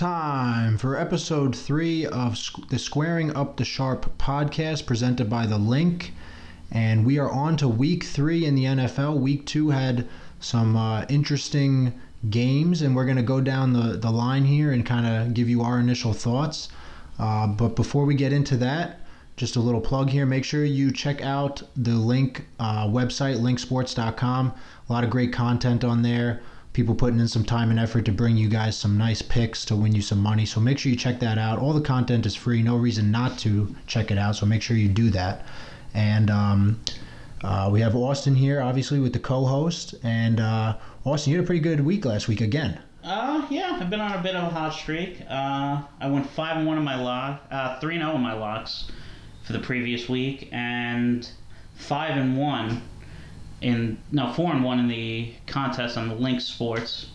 Time for episode three of the Squaring Up the Sharp podcast presented by The Link. And we are on to week three in the NFL. Week two had some uh, interesting games, and we're going to go down the, the line here and kind of give you our initial thoughts. Uh, but before we get into that, just a little plug here. Make sure you check out the Link uh, website, linksports.com. A lot of great content on there people putting in some time and effort to bring you guys some nice picks to win you some money. So make sure you check that out. All the content is free. No reason not to check it out. So make sure you do that. And um, uh, we have Austin here, obviously, with the co-host. And uh, Austin, you had a pretty good week last week again. Uh, yeah, I've been on a bit of a hot streak. Uh, I went five and one in my lock, uh, three and zero in my locks for the previous week, and five and one in no four and one in the contest on the Link Sports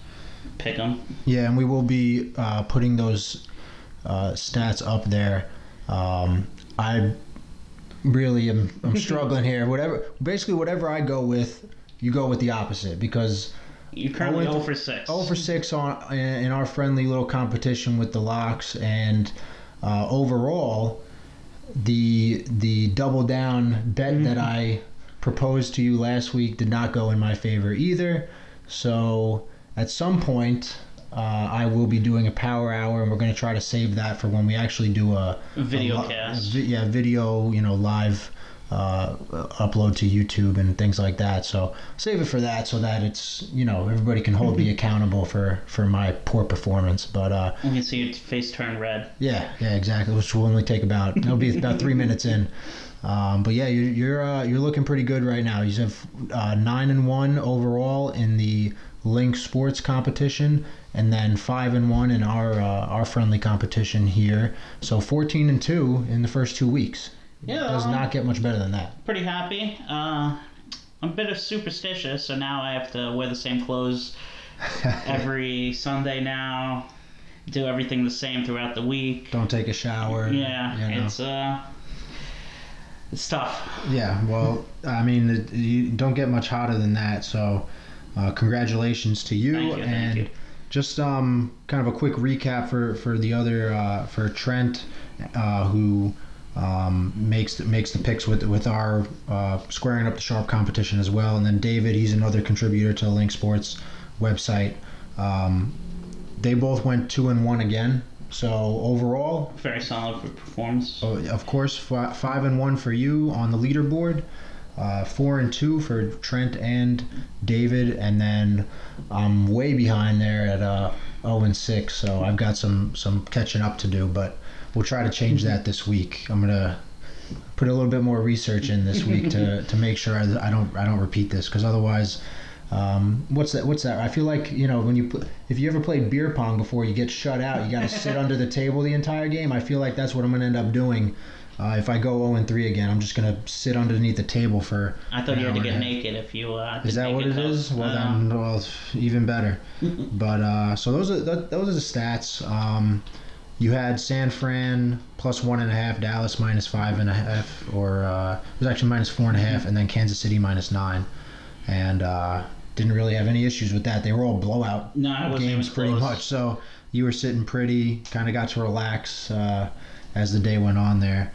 Pick'em. Yeah, and we will be uh, putting those uh, stats up there. Um, I really am I'm struggling here. Whatever, basically, whatever I go with, you go with the opposite because. You're currently I 0 for six. 0 for 6 on in our friendly little competition with the locks and uh, overall the the double down bet that I proposed to you last week did not go in my favor either so at some point uh, I will be doing a power hour and we're going to try to save that for when we actually do a Video a cast. a yeah video you know live uh, upload to YouTube and things like that. So save it for that, so that it's you know everybody can hold me accountable for for my poor performance. But uh, You can see your face turn red. yeah, yeah, exactly. Which will only take about it'll be about three minutes in. Um, but yeah, you're you're, uh, you're looking pretty good right now. You have uh, nine and one overall in the Link Sports competition, and then five and one in our uh, our friendly competition here. So fourteen and two in the first two weeks. Yeah, does not get much better than that. Pretty happy. Uh, I'm a bit of superstitious, so now I have to wear the same clothes every Sunday now. Do everything the same throughout the week. Don't take a shower. Yeah, you know. it's uh, it's tough. Yeah, well, I mean, it, you don't get much hotter than that. So, uh, congratulations to you. Thank you, thank and you. just um, kind of a quick recap for for the other uh, for Trent, uh, who um, makes makes the picks with with our uh, squaring up the sharp competition as well. And then David, he's another contributor to the Link Sports website. Um, they both went two and one again. So overall, Very solid for performance. Oh, of course, fi- five and one for you on the leaderboard. Uh, four and two for Trent and David, and then I'm way behind there at uh, zero and six. So I've got some some catching up to do, but we'll try to change that this week. I'm gonna put a little bit more research in this week to, to make sure I, I don't I don't repeat this because otherwise. Um, what's that? What's that? I feel like you know when you pl- if you ever played beer pong before, you get shut out. You got to sit under the table the entire game. I feel like that's what I'm gonna end up doing uh, if I go 0 and 3 again. I'm just gonna sit underneath the table for. I thought you had to get and a half. naked if you. Uh, Is that what it is? Well, then, well, even better. but uh, so those are th- those are the stats. Um, you had San Fran plus one and a half, Dallas minus five and a half, or uh, it was actually minus four and a half, and then Kansas City minus nine, and uh, didn't really have any issues with that. They were all blowout No, games pretty close. much. So you were sitting pretty, kind of got to relax uh, as the day went on there.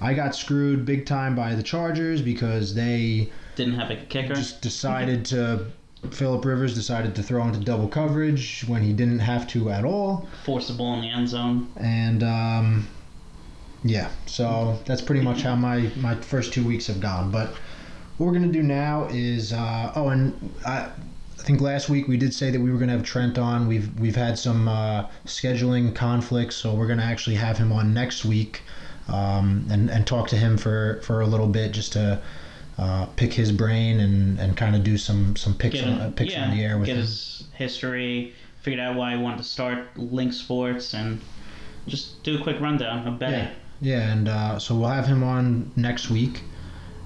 I got screwed big time by the Chargers because they Didn't have a kicker. just decided to. Philip Rivers decided to throw into double coverage when he didn't have to at all, Force the ball in the end zone. and um, yeah, so that's pretty much how my my first two weeks have gone. But what we're gonna do now is uh, oh, and I. I think last week we did say that we were going to have Trent on. We've we've had some uh, scheduling conflicts, so we're going to actually have him on next week um, and and talk to him for, for a little bit just to uh, pick his brain and, and kind of do some some picks Get on, uh, picks yeah, on the air with get him. his history. Figured out why he wanted to start Link Sports and just do a quick rundown of betting. Yeah, yeah, and uh, so we'll have him on next week,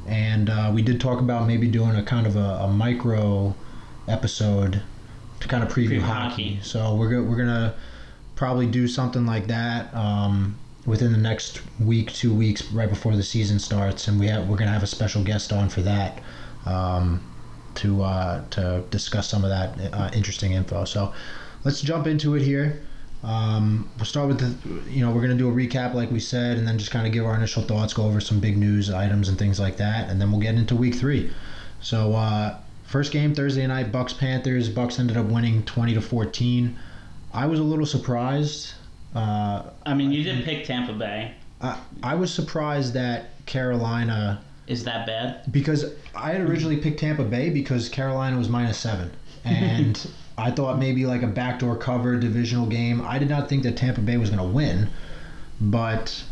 and uh, we did talk about maybe doing a kind of a, a micro episode to kind of preview, Preview hockey. hockey. So we're go- we're gonna probably do something like that um, within the next week, two weeks, right before the season starts, and we have we're gonna have a special guest on for that. Um, to uh, to discuss some of that uh, interesting info. So let's jump into it here. Um, we'll start with the, you know, we're going to do a recap like we said, and then just kind of give our initial thoughts, go over some big news items and things like that, and then we'll get into week three. So, uh, first game Thursday night, Bucks Panthers. Bucks ended up winning 20 to 14. I was a little surprised. Uh, I mean, you did pick Tampa Bay. I, I was surprised that Carolina Is that bad? because I had originally picked Tampa Bay because Carolina was minus seven, and I thought maybe like a backdoor cover divisional game. I did not think that Tampa Bay was going to win, but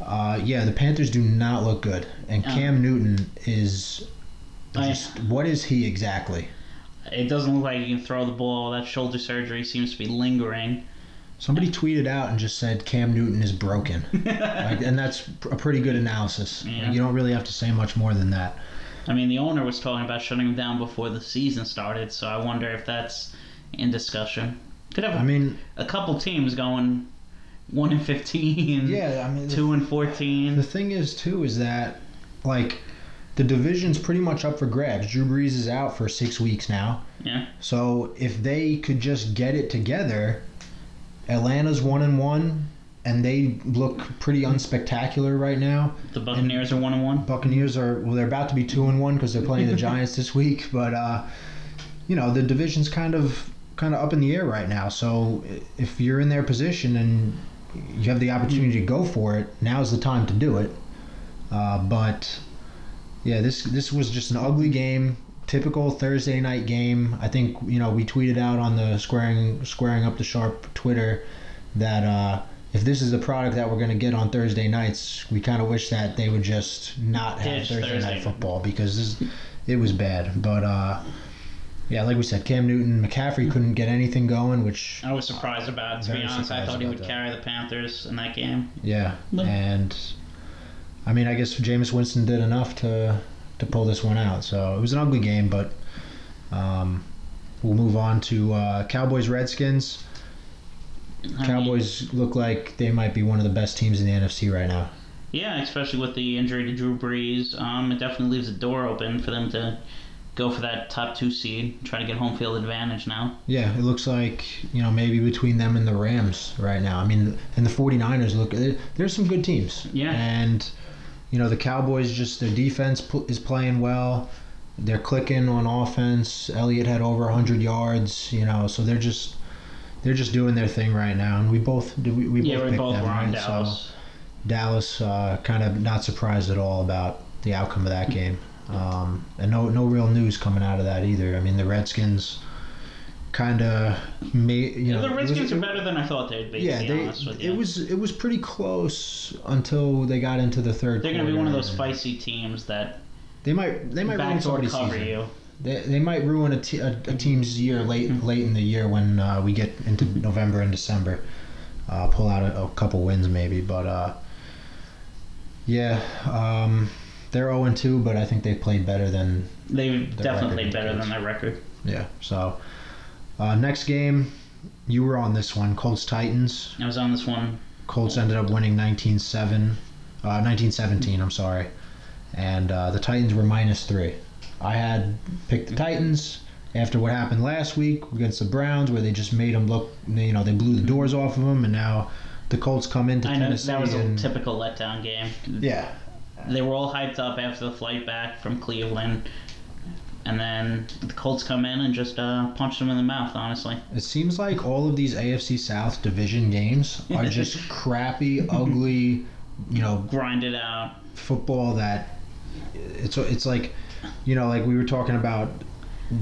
uh, yeah, the Panthers do not look good, and. Cam Newton is I- just what is he exactly? It doesn't look like he can throw the ball. That shoulder surgery seems to be lingering. Somebody tweeted out and just said Cam Newton is broken, like, and that's a pretty good analysis. Yeah. Like, you don't really have to say much more than that. I mean, the owner was talking about shutting him down before the season started, so I wonder if that's in discussion. Could have I mean, a couple teams going one and fifteen, yeah, I mean, the two and fourteen. The thing is, too, is that like the division's pretty much up for grabs. Drew Brees is out for six weeks now, Yeah, so if they could just get it together, Atlanta's one and one, and they look pretty unspectacular right now. the Buccaneers are one and one. Buccaneers are well, they're about to be two and one because they're playing the Giants this week, but uh, you know the division's kind of kind of up in the air right now. So if you're in their position and you have the opportunity to go for it, now's the time to do it. Uh, but yeah, this this was just an ugly game, typical Thursday night game. I think you know we tweeted out on the squaring squaring up the sharp Twitter that. Uh, if this is the product that we're going to get on Thursday nights, we kind of wish that they would just not have Ditch Thursday, Thursday. night football because this, it was bad. But uh, yeah, like we said, Cam Newton, McCaffrey couldn't get anything going, which I was surprised about. To be honest, I thought he would that. carry the Panthers in that game. yeah, No. and I mean, I guess Jameis Winston did enough to to pull this one out. So it was an ugly game, but um, we'll move on to uh, Cowboys Redskins. I mean, Cowboys look like they might be one of the best teams in the NFC right now. yeah, especially with the injury to Drew Brees, um, it definitely leaves the door open for them to go for that top two seed, try to get home field advantage now. Yeah, it looks like, you know, maybe between them and the Rams right now. I mean, and the 49ers look, there's some good teams. Yeah. And, you know, the Cowboys just, their defense is playing well. They're clicking on offense. Elliott had over 100 yards, you know, so they're just, they're just doing their thing right now. And we both, did we, we yeah, both we picked both them, were on right? So Dallas. Dallas, uh, kind of not surprised at all about the outcome of that game. Um, and no, no real news coming out of that either. I mean, the Redskins kind of made, you know, the it was- Redskins are better than I thought they'd be. yeah, to be they, honest with you. it was it was pretty close until they got into the third. They're going to be one of those feisty teams that They might they might backdoor cover season. you. They, they might ruin a, te- a, a team's year late late in the year when uh, we get into November and December. Uh, pull out a, a couple wins maybe, but uh, yeah, um, they're 0 2, but I think they played better than They've definitely better than their record. yeah. So uh, next game, you were on this one, Colts Titans. I was on this one. Colts ended up winning 19-7, uh, 1917, I'm sorry. And uh, the Titans were minus three. I had picked the Titans after what happened last week against the Browns, where they just made them look, you know, they blew the doors off of them, and now the Colts come into I know Tennessee. that was a typical letdown game. yeah, They were all hyped up after the flight back from Cleveland, and then the Colts come in and just uh, punched them in the mouth. Honestly, it seems like all of these AFC South division games are just crappy, ugly, you know, grind it out. football that it's it's like you know like we were talking about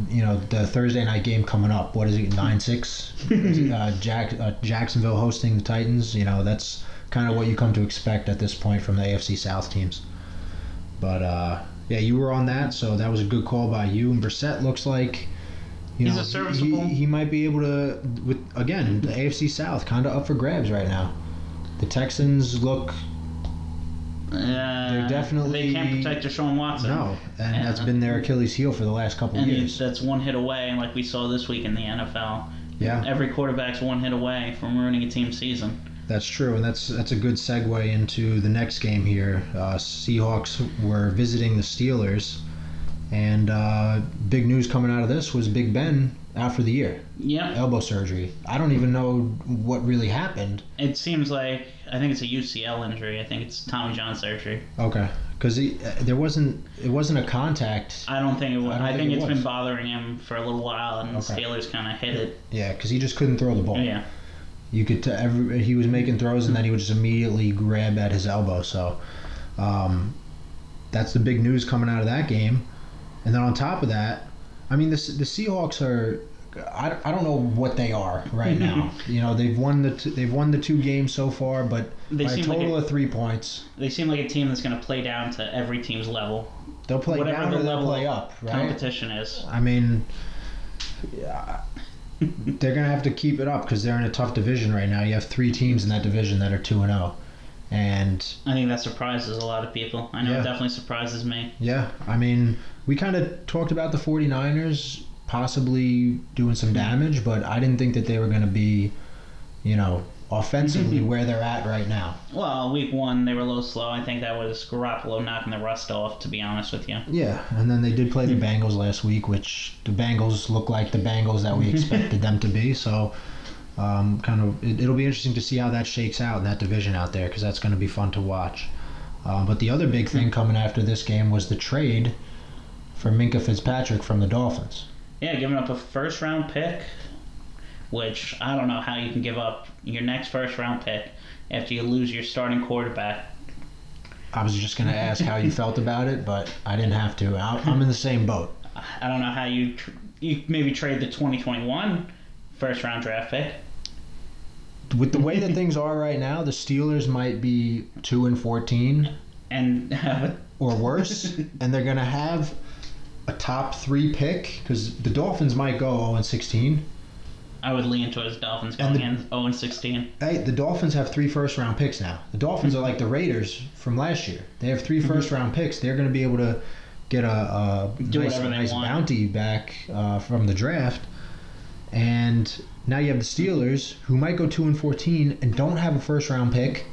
you know the Thursday night game coming up. What is it 9-6 uh, Jack, uh, Jacksonville hosting the Titans? You know that's kind of what you come to expect at this point from the AFC South teams. But uh, yeah you were on that so that was a good call by you. And Brissett looks like you He's know a serviceable- he, he might be able to with again the AFC South kind of up for grabs right now. The Texans look Uh, definitely- they can't protect Deshaun Watson. No, and Yeah. that's been their Achilles heel for the last couple and years. that's one hit away, like we saw this week in the NFL. Yeah, Every quarterback's one hit away from ruining a team's season. that's true, and that's that's a good segue into the next game here. Uh, Seahawks were visiting the Steelers, And uh, big news coming out of this was Big Ben out for the year, Yep. elbow surgery. I don't even know what really happened. It seems like I think it's a UCL injury. I think it's Tommy John surgery. Okay, because uh, there wasn't it wasn't a contact. I don't think it was. I I, think think, it it's was. been bothering him for a little while, and the Okay. Steelers kind of hit it. Yeah, because he just couldn't throw the ball. Yeah. You could t- every, he was making throws and then he would just immediately grab at his elbow. So um, that's the big news coming out of that game. And then on top of that, I mean the the Seahawks are. I, I don't know what they are right now. you know they've won the t- they've won the two games so far, but They by a seem like total a- of three points, They seem like a team that's going to play down to every team's level. they'll play Whatever down the level play up, right? Competition is. I mean, yeah, they're gonna have to keep it up because they're in a tough division right now. You have three teams in that division that are two and zero, and I think that surprises a lot of people. I know Yeah. it definitely surprises me. yeah, I mean, we kind of talked about the 49ers possibly doing some damage, but I didn't think that they were gonna be, you know, offensively mm-hmm. where they're at right now. Well, week one they were a little slow. I think that was Garoppolo knocking the rust off. To be honest with you. Yeah, and then they did play the hmm. Bengals last week, which the Bengals look like the Bengals that we expected them to be. So, um, kind of, it, it'll be interesting to see how that shakes out in that division out there because that's going to be fun to watch. Uh, but the other big thing coming after this game was the trade for Minkah Fitzpatrick from the Dolphins. Yeah, giving up a first round pick, which I don't know how you can give up your next first round pick after you lose your starting quarterback. I was just going to ask how you felt about it, but I didn't have to. I'm in the same boat. I don't know how you tr- you maybe trade the 2021 first round draft pick. With the way that things are right now, the Steelers might be two and fourteen. and or worse, and they're gonna have a top three pick because the Dolphins might go 0 and 16. I would lean towards Dolphins And going the- in 0 and 16. Hey, the Dolphins have three first round picks now. The Dolphins are like the Raiders from last year. They have 3 first round picks. They're gonna be able to get a, a Do nice, nice bounty back uh, from the draft. And now you have the Steelers who might go 2 and 14 and don't have a first round pick.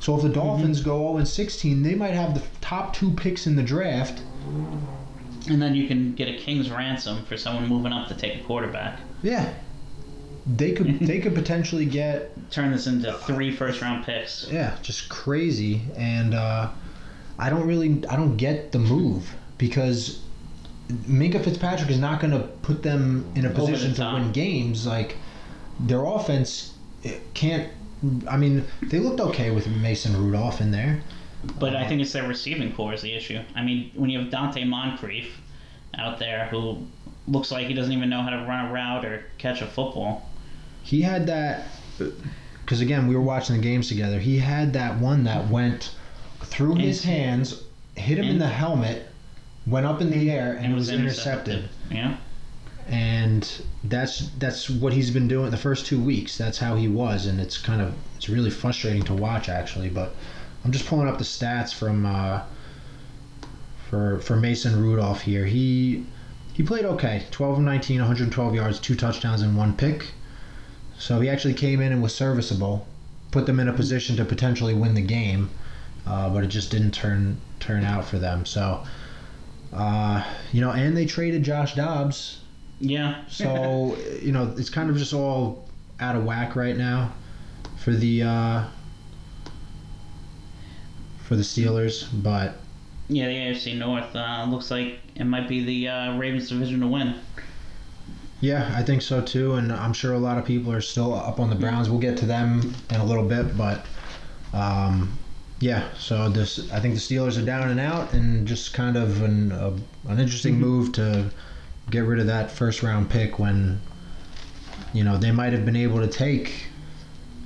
So if the Dolphins go 0 and 16, they might have the top two picks in the draft. And then you can get a king's ransom for someone moving up to take a quarterback. Yeah. They could they could potentially get Turn this into three first round picks. yeah, just crazy and uh, I don't really I don't get the move because Minkah Fitzpatrick is not going to put them in a position to win games like their offense eh, can't I mean, they looked okay with Mason Rudolph in there. But I think it's their receiving corps is the issue. I mean, when you have Donte Moncrief out there who looks like he doesn't even know how to run a route or catch a football. He had that because again, we were watching the games together. He had that one that went through his hands, hit him in the helmet, went up in the air, and, and it was intercepted. Yeah. And that's that's what he's been doing the first two weeks. That's how he was, and it's kind of it's really frustrating to watch actually. But I'm just pulling up the stats from uh, for for Mason Rudolph here. He he played okay, 12 of 19, 112 yards, two touchdowns, and one pick. So he actually came in and was serviceable, put them in a position to potentially win the game, uh, but it just didn't turn turn out for them. So. Uh, you know, and they traded Josh Dobbs, Yeah. so you know it's kind of just all out of whack right now for the uh, for the Steelers. But yeah, the AFC North uh, looks like it might be the uh, Ravens division to win. yeah, I think so too. And I'm sure a lot of people are still up on the Browns. We'll get to them in a little bit, but um, yeah. So this I think the Steelers are down and out, and just kind of an a, an interesting move to get rid of that first round pick when you know they might have been able to take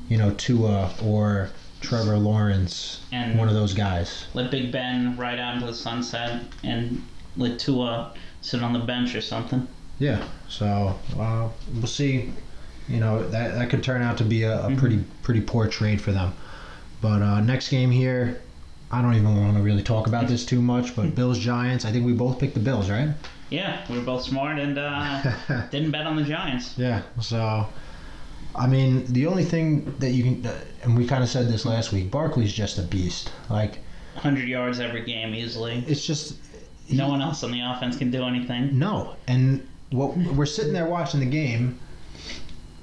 you know Tua or Trevor Lawrence, And- one of those guys. Let Big Ben ride out into the sunset and let Tua sit on the bench or something. Yeah. So uh, we'll see. You know that that could turn out to be a, a pretty pretty poor trade for them. But uh, next game here, I don't even want to really talk about this too much. But Bills Giants, I think we both picked the Bills, right? Yeah, we were both smart and uh, didn't bet on the Giants. Yeah. So, I mean, the only thing that you can, and we kind of said this last week, Barkley's just a beast. Like, 100 yards every game easily. it's just, No one else on the offense can do anything. No, and what we're sitting there watching the game.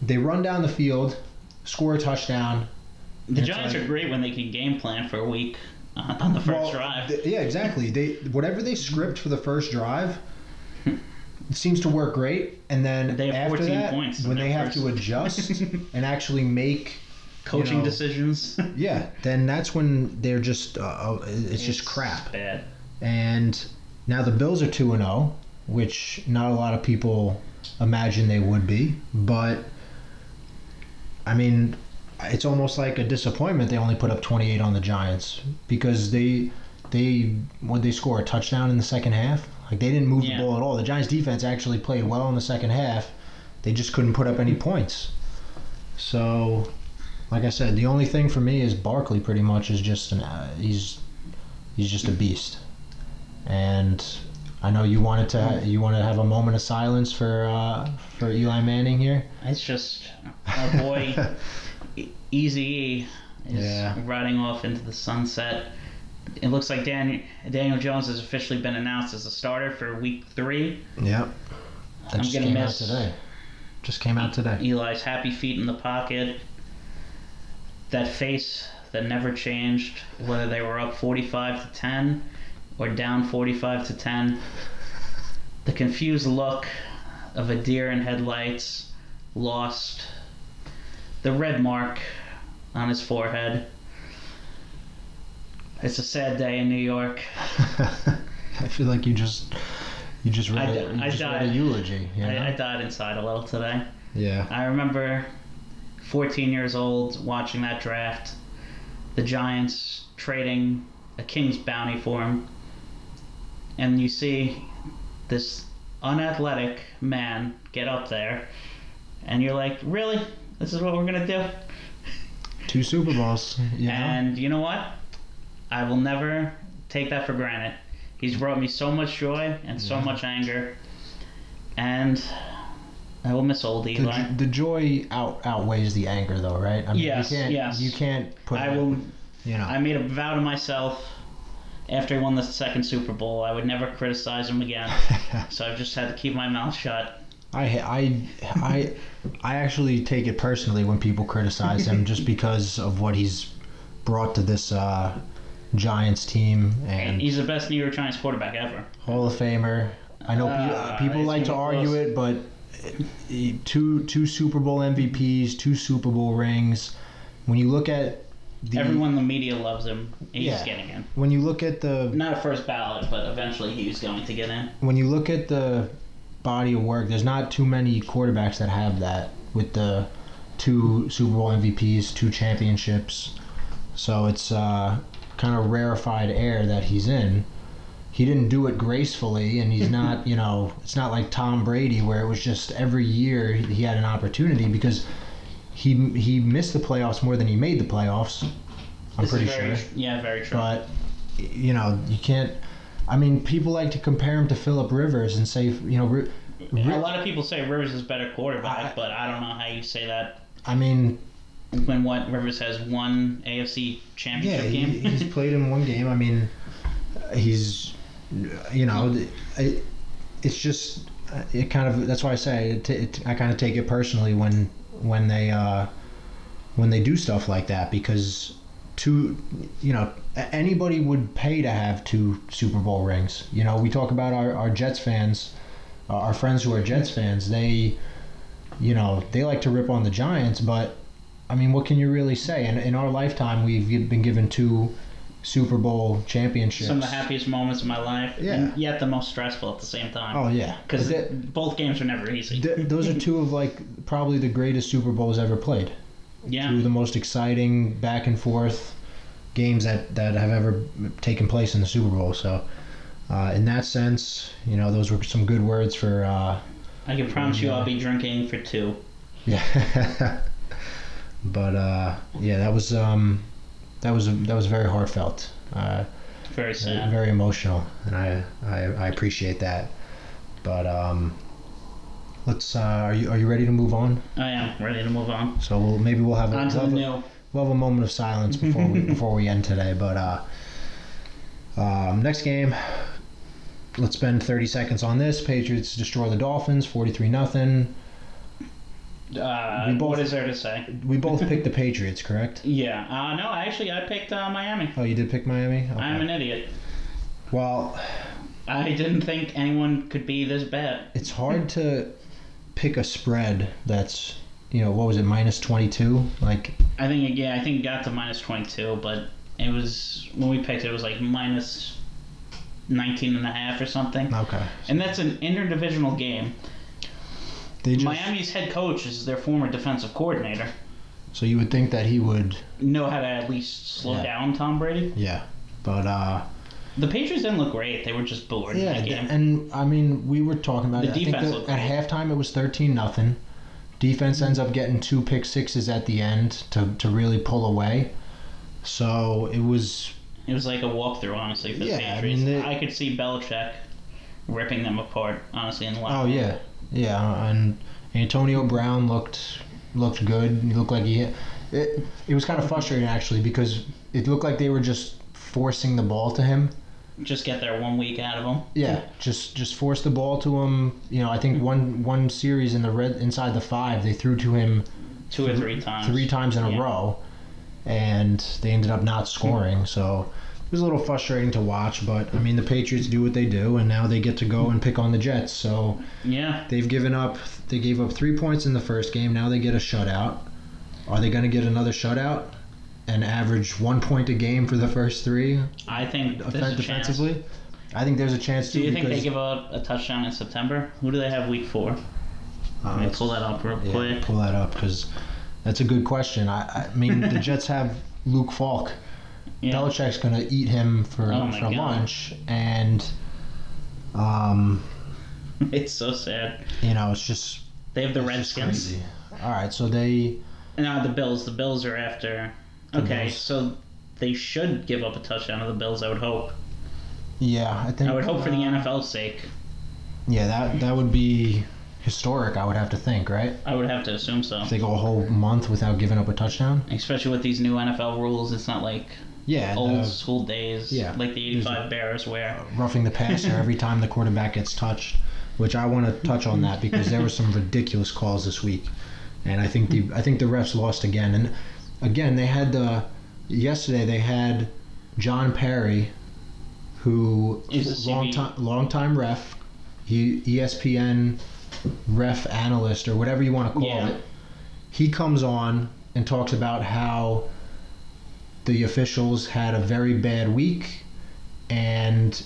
They run down the field, score a touchdown. The Giants like- are great when they can game plan for a week uh, on the first Well, drive. th- yeah, exactly. They whatever they script for the first drive seems to work great, and then They have after 14 that, points when they have first- to adjust and actually make Coaching know, decisions. yeah, then that's when they're just uh, uh, it's, just crap. Bad. And now the Bills are two and zero, which not a lot of people imagine they would be, but I mean, it's almost like a disappointment they only put up 28 on the Giants because they they when they score a touchdown in the second half, like they didn't move Yeah. the ball at all. The Giants defense actually played well in the second half. They just couldn't put up any points. So, like I said, the only thing for me is Barkley. Pretty much is just an uh, he's he's just a beast. And I know you wanted to ha- you wanted to have a moment of silence for uh, for Eli Manning here. It's just our boy Easy is Yeah. riding off into the sunset. It looks like Dan, Daniel Jones has officially been announced as a starter for Week Three. Yep. That I'm just gonna came miss- out today. Just came out today. Eli's happy feet in the pocket. That face that never changed, whether they were up 45 to 10 or down 45 to 10. The confused look of a deer in headlights, lost. The red mark on his forehead. It's a sad day in New York. I feel like you just you just read, I a, you I just read a eulogy. You know? I, I died inside a little today. yeah. I remember 14 years old watching that draft. The Giants trading a king's bounty for him. And you see this unathletic man get up there. And you're like, really? This is what we're to do? Two Super Bowls. You know? And you know what? I will never take that for granted. He's brought me so much joy and so Yeah. much anger. And I will miss old the, Eli. the joy out outweighs the anger, though, right? I mean, Yes, you can't, yes. You can't put. I will You know. I made a vow to myself after he won the second Super Bowl, I would never criticize him again. so I've just had to keep my mouth shut. I I I I actually take it personally when people criticize him just because of what he's brought to this uh, Giants team And and he's the best New York Giants quarterback ever. Hall of Famer. I know pe- Ah, people like to argue it, but eh, two two Super Bowl MVPs, two Super Bowl rings. When you look at the Everyone in the media loves him. He's Yeah. getting in. when you look at the Not a first ballot, but eventually he's going to get in. when you look at the body of work, there's not too many quarterbacks that have that with the two Super Bowl MVPs, two championships. So it's uh, kind of rarefied air that he's in. He didn't do it gracefully, and he's not, you know, it's not like Tom Brady where it was just every year he had an opportunity because he he missed the playoffs more than he made the playoffs. I'm This pretty very, sure. Yeah, very true. But you know, you can't. I mean, people like to compare him to Philip Rivers and say, you know, Ri- a lot of people say Rivers is better quarterback, I- but I don't know how you say that I mean, when what Rivers has one AFC yeah, championship he, game. he's played in one game. I mean, he's, you know, it, it's just it kind of that's why I say it, it, I kind of take it personally when when they uh, when they do stuff like that because two you know anybody would pay to have two Super Bowl rings. You know, we talk about our, our Jets fans, uh, our friends who are Jets fans. They, you know, they like to rip on the Giants, but I mean, what can you really say? In, in our lifetime, we've been given two Super Bowl championships. Some of the happiest moments of my life, Yeah. and yet the most stressful at the same time. Oh yeah, because both games are never easy. th- those are two of like probably the greatest Super Bowls ever played. yeah, Two of the most exciting back and forth games that, that have ever taken place in the Super Bowl. So, uh, in that sense, you know, those were some good words for. Uh, I can promise you, I'll be drinking for two. yeah. but uh, yeah, that was um, that was that was very heartfelt. Uh, Very sad. very emotional, and I, I I appreciate that. But um, let's. Uh, are you are you ready to move on? I am ready to move on. So we'll maybe we'll have a, On to the a- new. We'll have a moment of silence before we before we end today. But uh, um, next game, let's spend 30 seconds on this. Patriots destroy the Dolphins, 43 nothing. Uh, both- what is there to say? We both picked the Patriots, correct? Yeah. Uh, no, actually, I picked uh, Miami. Oh, you did pick Miami. Okay. I'm an idiot. Well, I didn't think anyone could be this bad. it's hard to pick a spread that's you know what was it minus 22 like I think yeah, I think it got to minus 22, but it was when we picked it, it was like minus 19 and a half or something. okay And that's an interdivisional game. they just Miami's head coach is their former defensive coordinator. so you would think that he would Know how to at least slow Yeah. down Tom Brady. yeah but uh The Patriots didn't look great. They were just bored in yeah that game. and i mean we were talking about The it. I think defense that looked at halftime it was 13 nothing defense ends up getting two pick sixes at the end to, to really pull away. So it was It was like a walkthrough, honestly, for the Yeah, I Patriots. mean, I, could see Belichick ripping them apart, honestly, in the locker oh yeah. yeah and antonio brown looked looked good. He looked like he it, it was kind of frustrating actually because it looked like they were just forcing the ball to him Just get there one week out of them. Yeah, just just force the ball to him. You know, I think one one series in the red inside the five, they threw to him Two or three times. three times in a Yeah. row, and they ended up not scoring. So it was a little frustrating to watch. But I mean, the Patriots do what they do, and now they get to go and pick on the Jets. So Yeah. they've given up. They gave up three points in the first game. Now they get a shutout. Are they going to get another shutout? And average one point a game for the first three I think a chance. defensively. I think there's a chance Do too. you think they give up a touchdown in September? Who do they have week four? Uh, Let me pull that up real Yeah, quick. pull that up because that's a good question. I, I mean, the Jets have Luke Falk. Yeah. Belichick's going to eat him for, Oh for lunch, and um, It's so sad. you know, it's just They have the Redskins. All right, so they No, the Bills. The Bills are after. The Okay, Bills. so they should give up a touchdown to the Bills. I would hope. yeah, I think I would hope for the uh, NFL's sake. Yeah, that that would be historic. I would have to think, right? I would have to assume so. If they go a whole month without giving up a touchdown. Especially with these new NFL rules, it's not like Yeah, old the- school days, yeah, like the '85 Bears, where roughing the passer every time the quarterback gets touched, which I want to touch on that because there were some ridiculous calls this week, and I think the I think the refs lost again. And again, they had the yesterday they had John Parry, who Is a long time long time ref, he ESPN ref analyst or whatever you want to call Yeah. it. He comes on and talks about how the officials had a very bad week and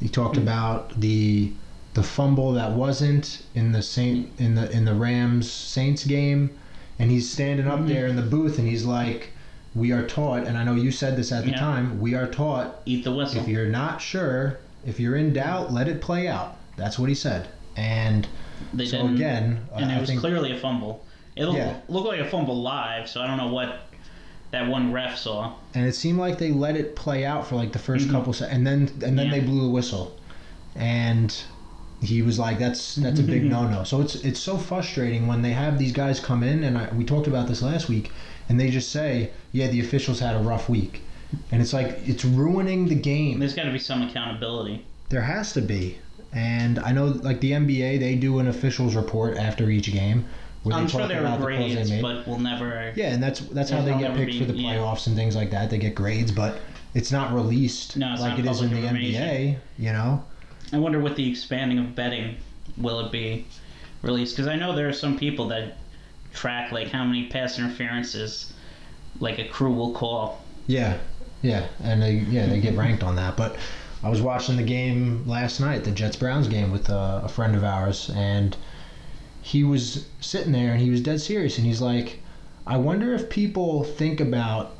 he talked about the the fumble that wasn't in the Saint in the in the Rams Saints game and he's standing up Mhm. there in the booth and he's like we are taught and I know you said this at the Yeah. time we are taught eat the whistle. if you're not sure if you're in doubt let it play out that's what he said and They so again and it was think clearly a fumble. It looked, Yeah. looked like a fumble live, so I don't know what that one ref saw. and it seemed like they let it play out for like the 1st Mhm. couple se- and then and then Yeah. they blew the whistle and he was like that's that's a big no-no so it's it's so frustrating when they have these guys come in and I, we talked about this last week and they just say yeah the officials had a rough week and it's like it's ruining the game There's got to be some accountability. there has to be and i know like the nba they do an officials report after each game I'm they sure there about are the grades, but we'll never. yeah, and that's that's how they get picked for the be- yeah. playoffs and things like that. They get grades, but it's not released No, it's like not it is in the. NBA. You know, I wonder with the expanding of betting, will it be released? Because I know there are some people that track like how many pass interferences, like a crew will call. yeah, yeah, and they yeah they get ranked on that. But I was watching the game last night, the Jets Browns game, with uh, a friend of ours, and he was sitting there and he was dead serious, and he's like, I wonder if people think about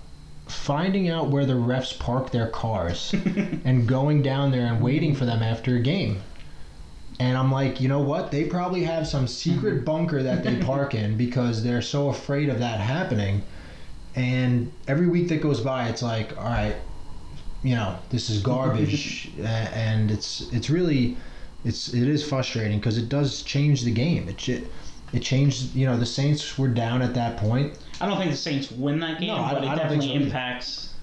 finding out where the refs park their cars and going down there and waiting for them after a game. And I'm like, you know what? They probably have some secret mm-hmm. bunker that they park in because they're so afraid of that happening. And every week that goes by, it's like, all right, you know, this is garbage, and it's it's really, it's it is frustrating because it does change the game. It ch- it changed. You know, the Saints were down at that point. I don't think the Saints win that game, No, I- but it I don't think definitely so impacts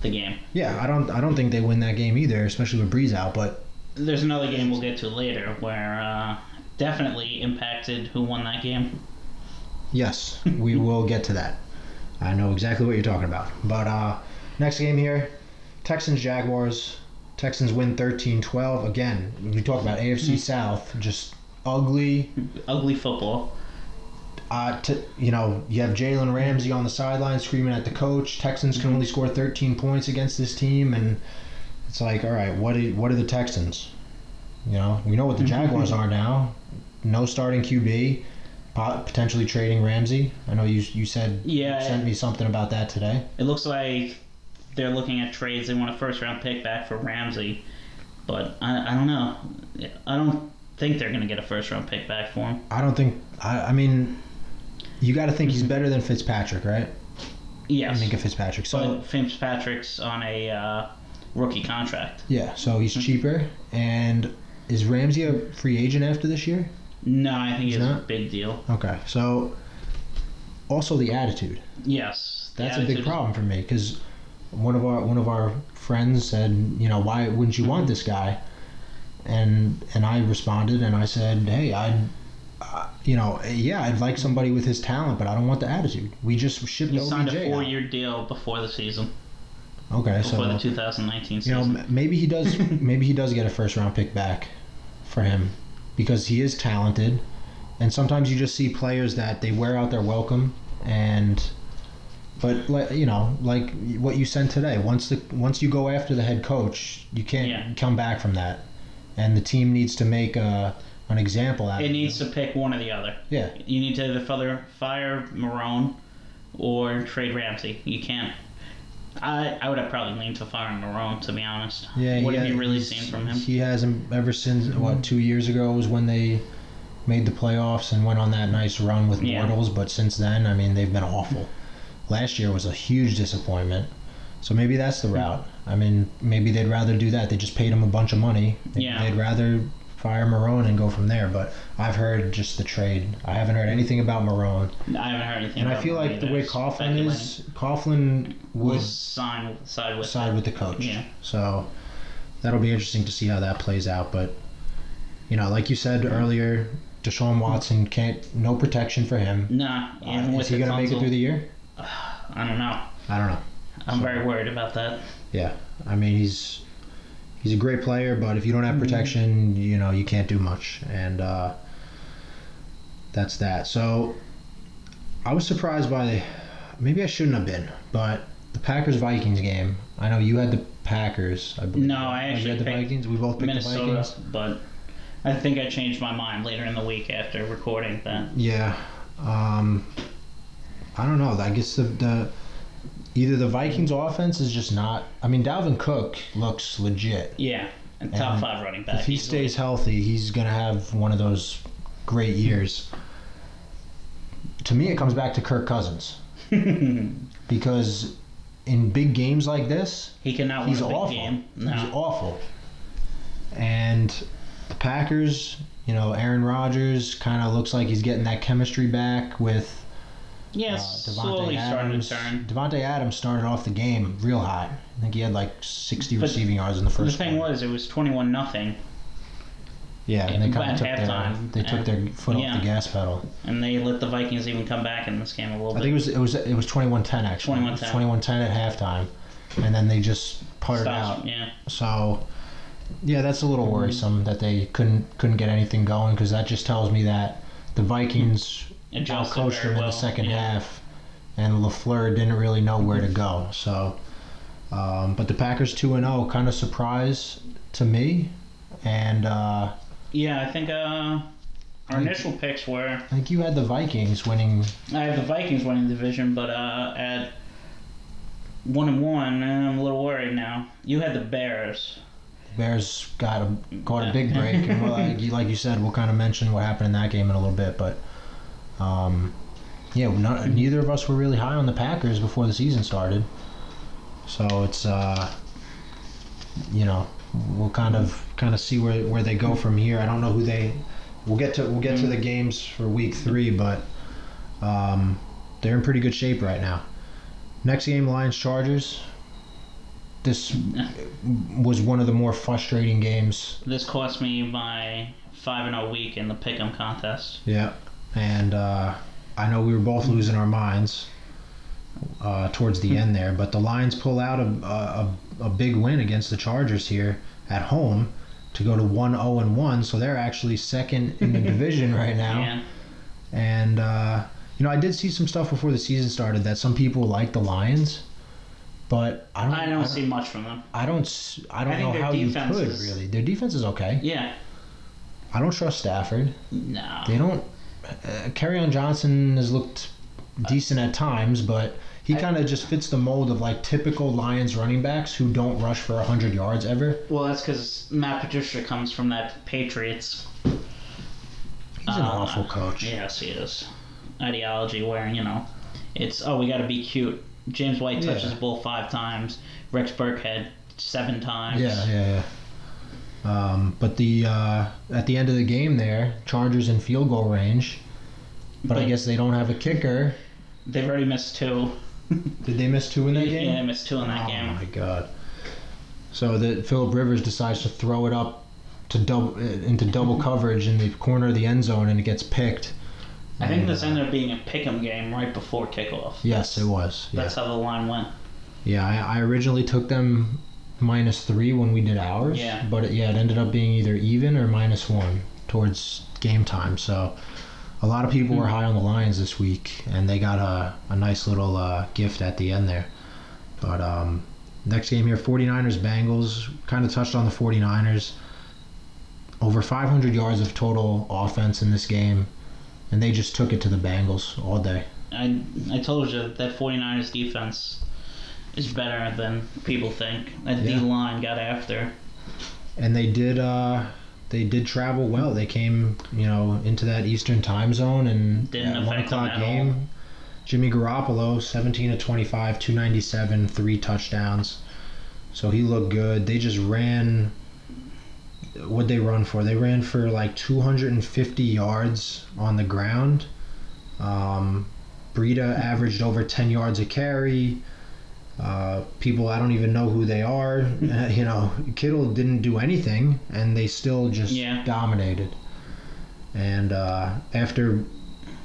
the game. Yeah, I don't I don't think they win that game either, especially with Brees out. But there's another game we'll get to later where uh, definitely impacted who won that game. Yes, we will get to that. I know exactly what you're talking about. But uh, next game here Texans Jaguars. Texans win 13 12. Again, we talk about AFC South, just ugly. Ugly football. Uh, to, you know, you have Jalen Ramsey on the sideline screaming at the coach. Texans can only score 13 points against this team, and it's like, all right, what are, what are the Texans? You know, we know what the Jaguars are now. No starting QB, potentially trading Ramsey. I know you you said Yeah. you sent me something about that today. It looks like they're looking at trades. They want a first round pick back for Ramsey, but I, I don't know. I don't think they're going to get a first round pick back for him. I don't think. I, I mean, you got to think he's better than Fitzpatrick, right? Yes, Minkah Fitzpatrick. So but Fitzpatrick's on a uh, rookie contract. yeah, so he's cheaper. And is Ramsey a free agent after this year? No, I think He's a not? big deal. Okay, so also the attitude. Yes, the That's a big problem for me because one of our one of our friends said, you know, why wouldn't you want Mhm. this guy? And and I responded and I said, hey, I'd. Uh, you know, yeah, I'd like somebody with his talent, but I don't want the attitude. We just shipped He OBJ. signed a four-year deal before the season, Okay, before so the 2019 season. you know, maybe he does. maybe he does get a first round pick back for him because he is talented, and sometimes you just see players that they wear out their welcome, and but like you know, like what you said today, once the once you go after the head coach, you can't Yeah. come back from that, and the team needs to make a, an example out of it of needs to pick one or the other. Yeah, You need to either fire, fire Marrone or trade Ramsey. You can't. I, I would have probably leaned to firing Marrone, to be honest. yeah. What he have you really seen from him? He hasn't ever since what mm-hmm. two years ago was when they made the playoffs and went on that nice run with Yeah. Bortles. But since then, I mean, they've been awful. Last year was a huge disappointment. So maybe that's the hmm. route. I mean, maybe they'd rather do that. They just paid him a bunch of money. Maybe Yeah. They'd rather fire Marrone and go from there. But I've heard just the trade. I haven't heard anything about Marrone. I haven't heard anything. And I feel like the way Coughlin is, Coughlin would sign side with side with the coach. Yeah. So that'll be interesting to see how that plays out. But you know, like you said earlier, Deshaun Watson can't no protection for him. Nah, Uh, is he gonna make it through the year? I don't know. I don't know. I'm So- very worried about that. Yeah, I mean he's he's a great player, but if you don't have Mhm. protection, you know you can't do much, and uh, that's that. So I was surprised by maybe I shouldn't have been, but the Packers Vikings game. I know you had the Packers. I believe. No, I actually had the Vikings. We both picked the Vikings. but I think I changed my mind later in the week after recording that. Yeah. Um, I don't know. I guess the, the either the Vikings offense is just not. I mean, Dalvin Cook looks legit. Yeah, and top And five running back. if he easily. stays healthy, he's gonna have one of those great years. To me, it comes back to Kirk Cousins because in big games like this, he cannot win he's a big awful. game. He's awful. And the Packers, you know, Aaron Rodgers kind of looks like he's getting that chemistry back with Yeah, uh, slowly Adams. starting to turn. Davante Adams started off the game real hot. I think he had like 60 But receiving yards in the first. The thing quarter. was, it was twenty-one nothing, yeah, and they kind of took their they took their foot off the gas pedal. and they let the Vikings even come back in this game a little bit. I think it was it was it was 21-10 actually. 21-10. 21-10 at halftime, and then they just puttered Stops- out. Yeah, So, yeah, that's a little worrisome that they couldn't couldn't get anything going because that just tells me that the Vikings adjusted outcoached very them in well. the second yeah. half, and Lafleur didn't really know where to go. So, um, but the Packers two and zero kind of surprise to me, and uh, Yeah, I think uh, our initial picks were I think you had the Vikings winning. I have the Vikings winning the division, but uh, at one and one, I'm a little worried now. You had the Bears. Bears got a got a big break, and like, you, like you said, we'll kind of mention what happened in that game in a little bit. But um, yeah, not, neither of us were really high on the Packers before the season started. So it's uh, you know we'll kind of kind of see where, where they go from here. I don't know who they. We'll get to we'll get to the games for week three, but um, they're in pretty good shape right now. Next game, Lions Chargers. this was one of the more frustrating games. This cost me my five and a week in the pick'em contest. Yeah, and uh, I know we were both losing our minds uh, towards the end there, but the Lions pull out a, a a big win against the Chargers here at home to go to one zero and one. So they're actually second in the division right now. Yeah. And uh, you know, I did see some stuff before the season started that some people like the Lions, but I don't. I don't see much from them. I don't. I don't I know how you could really. Their defense is okay. Yeah. I don't trust Stafford. No. They don't. Uh, on Johnson has looked decent at times, but he kind of just fits the mold of like typical Lions running backs who don't rush for hundred yards ever. Well, that's because Matt Patricia comes from that Patriots. He's an Uh, awful coach. Yes, he is. Ideology where, you know, it's, oh, we got to be cute. James White touches Yeah. the ball five times. Rex Burkhead seven times. Yeah, yeah, yeah. Um, but the uh, at the end of the game there, Chargers in field goal range. But, I guess they don't have a kicker. They've already missed two. Did they miss two in that game? Yeah, they missed two in that oh game. Oh my god! So that Philip Rivers decides to throw it up to double into double coverage in the corner of the end zone, and it gets picked. I think And, this uh, ended up being a pick'em game right before kickoff. Yes, it was. Yeah, That's how the line went. yeah. I, I originally took them minus three when we did ours. Yeah. But it, yeah, it ended up being either even or minus one towards game time. So a lot of people Hmm. were high on the Lions this week, and they got a, a nice little uh, gift at the end there. But um, next game here, 49ers Bengals. Kind of touched on the 49ers. Over 500 yards of total offense in this game, and they just took it to the Bengals all day. I I told you that 49ers defense is better than people think. That Yeah. D line got after. and they did uh they did travel well. They came you know into that eastern time zone and Didn't at one o'clock game. Jimmy garoppolo 17 to 25 297 three touchdowns. So he looked good. They just ran what they run for? They ran for like 250 yards on the ground. Um Breida averaged over 10 yards a carry uh, people I don't even know who they are. Uh, you know, Kittle didn't do anything, and they still just Yeah. dominated. And uh, after,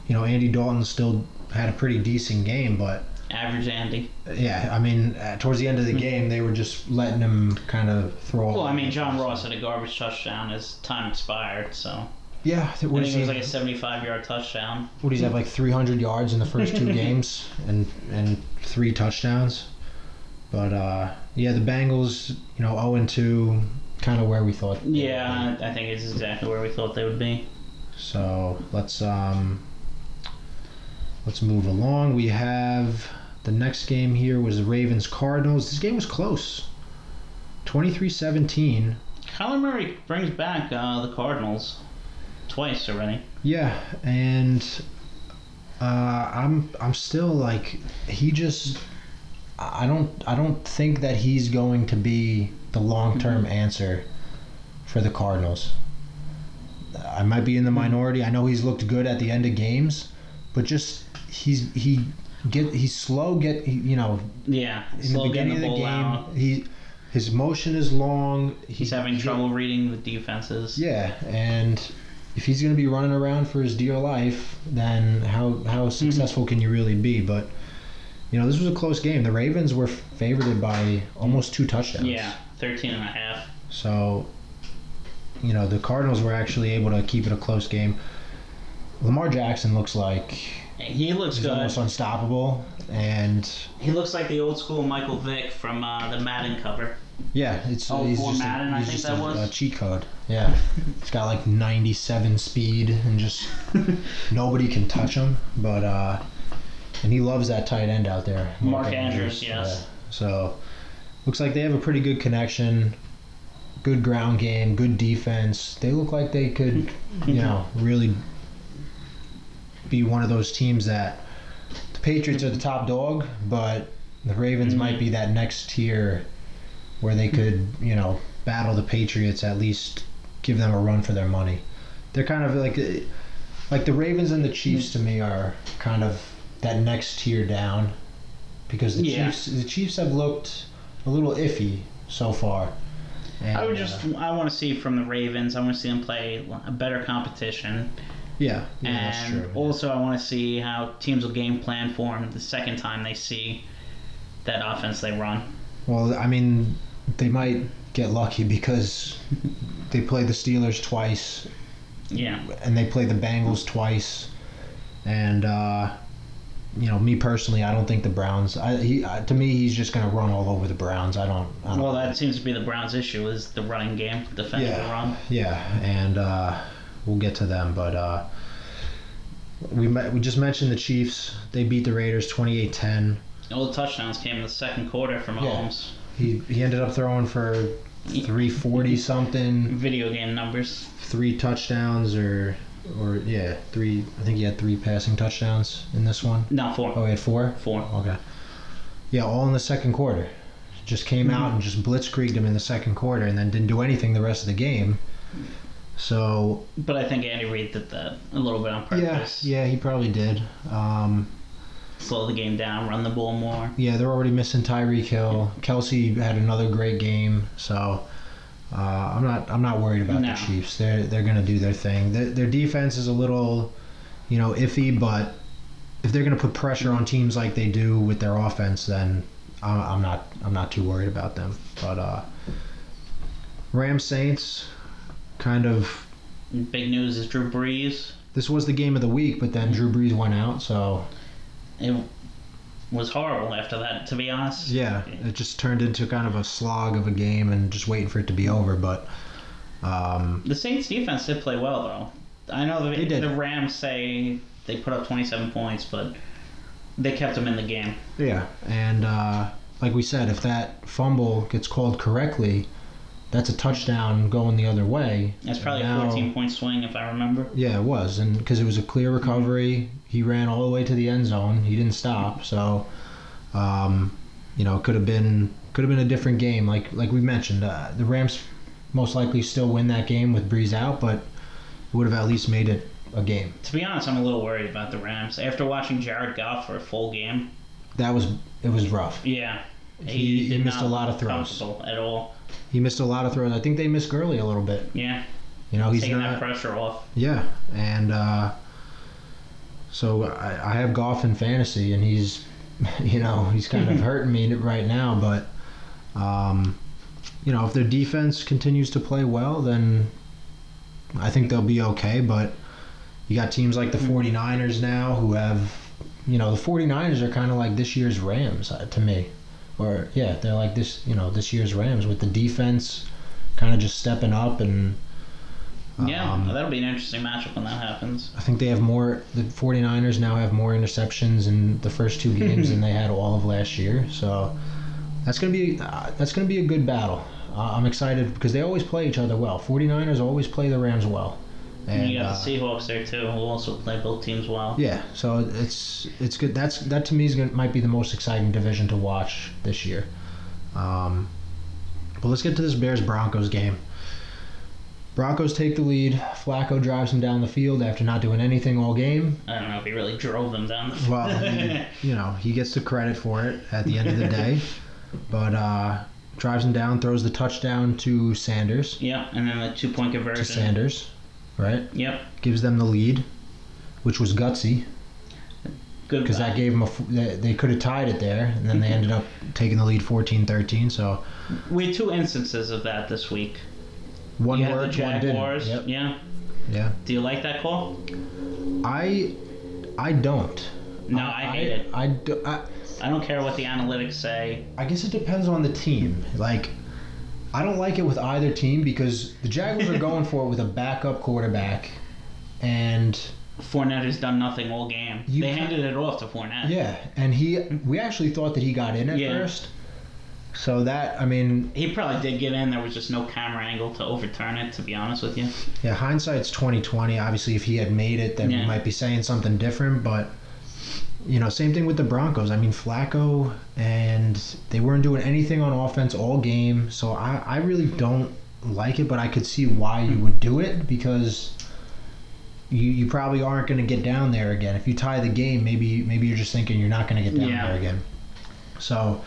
you know, Andy Dalton still had a pretty decent game, but Average Andy. yeah, I mean, uh, towards the end of the game, they were just letting him kind of throw. Well, I mean, John. Ross had a garbage touchdown. as time expired, so Yeah, I think it was like a 75 yard touchdown. what does he have? Like 300 yards in the first two games, and and three touchdowns. But uh, yeah, the Bengals, you know, 0 and 2, kind of where we thought. they would be. Yeah, I I think it's exactly where we thought they would be. So let's um, let's move along. We have the next game here was the Ravens Cardinals. This game was close. 23-17. Kyler Murray brings back uh, the Cardinals twice already. Yeah, and uh, I'm I'm still like he just I don't I don't think that he's going to be the long term answer for the Cardinals. I might be in the minority. I know he's looked good at the end of games, but just he's he get he's slow. Get he, you know Yeah, in slow the beginning getting of the the game out. he his motion is long. He- He's having he- trouble reading the defenses. yeah, and if he's going to be running around for his dear life, then how Mm-hmm. how successful can you really be? But you know, this was a close game. The Ravens were favored by almost two touchdowns. Yeah, 13 and a half. So, you know, the Cardinals were actually able to keep it a close game. Lamar Jackson looks like He looks he's good. almost unstoppable, and He looks like the old school Michael Vick from uh, the Madden cover. yeah, it's Oh, he's just Madden, a, I he's think just that a, was? a cheat code. Yeah, he's got like 97 speed and just nobody can touch him. But uh, and he loves that tight end out there, Mark Andrews, yes. Yeah. So looks like they have a pretty good connection. Good ground game, good defense. They look like they could, you know, really be one of those teams that the Patriots are the top dog, but the Ravens might mhm. be that next tier where they could, you know, battle the Patriots at least give them a run for their money. They're kind of like like the Ravens and the Chiefs to me are kind of that next tier down because the Yeah. Chiefs the Chiefs have looked a little iffy so far. And, I would just uh, I want to see from the Ravens. I want to see them play a better competition, yeah, yeah, that's and true. also I want to see how teams will game plan for them the second time they see that offense they run. Well, I mean, they might get lucky because they play the Steelers twice Yeah, and they play the Bengals twice, and uh, you know, me personally, I don't think the Browns. I, he, uh, to me, he's just going to run all over the Browns. I don't. I don't well that seems to be the Browns' issue is the running game, defending the Yeah. run. Yeah, and uh, we'll get to them, but uh, we met, we just mentioned the Chiefs. They beat the Raiders 28-10. All the touchdowns came in the second quarter from Yeah. He he ended up throwing for 340 something, Video game numbers. three touchdowns or or yeah, three. I think he had three passing touchdowns in this one. No, four. Oh, he had four. Four. Okay. Yeah, all in the second quarter. Just came out Mm-hmm. and just blitzkrieged him in the second quarter, and then didn't do anything the rest of the game. So But I think Andy Reid did that a little bit on yeah, purpose. yeah, he probably did. Um, Slow the game down, run the ball more. yeah, they're already missing Tyreek Hill. Kelce had another great game, so uh, I'm not I'm not worried about No. the Chiefs. They're they're gonna do their thing. Their, their defense is a little, you know, iffy, but if they're gonna put pressure on teams like they do with their offense, then I'm, I'm not I'm not too worried about them. But uh, Rams Saints, kind of. Big news is Drew Brees. This was the game of the week, but then Drew Brees went out, so It was horrible after that, to be honest. Yeah, it just turned into kind of a slog of a game and just waiting for it to be over. But um, The Saints defense did play well, though. I know the, the Rams say they put up 27 points, but they kept them in the game. yeah, and uh, like we said, if that fumble gets called correctly, that's a touchdown going the other way. That's probably Now- a 14 point swing, if I remember. Yeah, it was, and because it was a clear recovery, he ran all the way to the end zone. He didn't stop, so um, you know, it could have been could have been a different game. Like like we mentioned, uh, the Rams most likely still win that game with Brees out, but it would have at least made it a game. To be honest, I'm a little worried about the Rams. After watching Jared Goff for a full game, That was it was rough. yeah. He- he missed a lot of throws. At all. He missed a lot of throws. I think they missed Gurley a little bit. Yeah. You know, he's Taking not. that pressure off. Yeah, and uh, so I, I have Goff in fantasy, and he's, you know, he's kind of hurting me right now. But, um, you know, if their defense continues to play well, then I think they'll be okay. But you got teams like the 49ers now who have, you know, the 49ers are kind of like this year's Rams uh, to me. Or, yeah, they're like this, you know, this year's Rams with the defense kind of just stepping up and. Yeah, um, that'll be an interesting matchup when that happens. I think they have more. The 49ers now have more interceptions in the first two games than they had all of last year. So that's gonna be uh, that's gonna be a good battle. Uh, I'm excited because they always play each other well. 49ers always play the Rams well. And you got uh, the Seahawks there too, who also play both teams well. yeah, so it's it's good. That's that to me is gonna, might be the most exciting division to watch this year. Um, but let's get to this Bears Broncos game. Broncos take the lead. Flacco drives them down the field after not doing anything all game. I don't know if he really drove them down the field. Well, mean, you know, he gets the credit for it at the end of the day. But uh, drives him down, throws the touchdown to Sanders. Yeah, and then the two point conversion. To. Sanders, right? Yep, Gives them the lead, which was gutsy good. because that gave them a. f- They, they could have tied it there, and then they ended up taking the lead 14-13. So we had two instances of that this week. one you had the worked, one Jaguars. didn't. Yep. Yeah. Yeah. Do you like that call? I, I don't. No, I, hate it. I, do, I, I don't care what the analytics say. I guess it depends on the team. Like, I don't like it with either team because the Jaguars are going for it with a backup quarterback, and Fournette has done nothing all game. You they handed it off to Fournette. yeah, and he. We actually thought that he got in at Yeah. first. So that I mean, He probably did get in. There was just no camera angle to overturn it. To be honest with you. yeah, hindsight's twenty twenty. Obviously, if he had made it, then we might be saying something different. But you know, same thing with the Broncos. I mean, Flacco and they weren't doing anything on offense all game. So I, I really don't like it, but I could see why you would do it because you, you probably aren't going to get down there again. If you tie the game, maybe maybe you're just thinking you're not going to get down Yeah. there again. So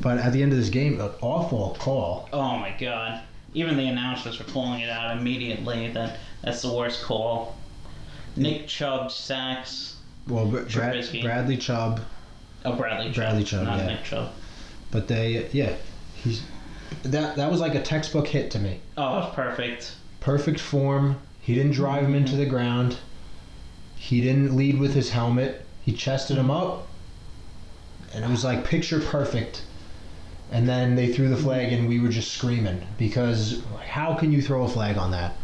But at the end of this game, an awful call. Oh my god. Even the announcers were calling it out immediately that that's the worst call. Nick Chubb sacks. Well, Br- Brad, Trubisky. Bradley Chubb, Oh, Bradley Chubb. Bradley Chubb, Not yeah. Nick Chubb. but they yeah, he's that that was like a textbook hit to me. Oh, perfect. Perfect form. He didn't drive him into the ground. He didn't lead with his helmet. He chested him up, and it was like picture perfect. And then they threw the flag, and we were just screaming because how can you throw a flag on that?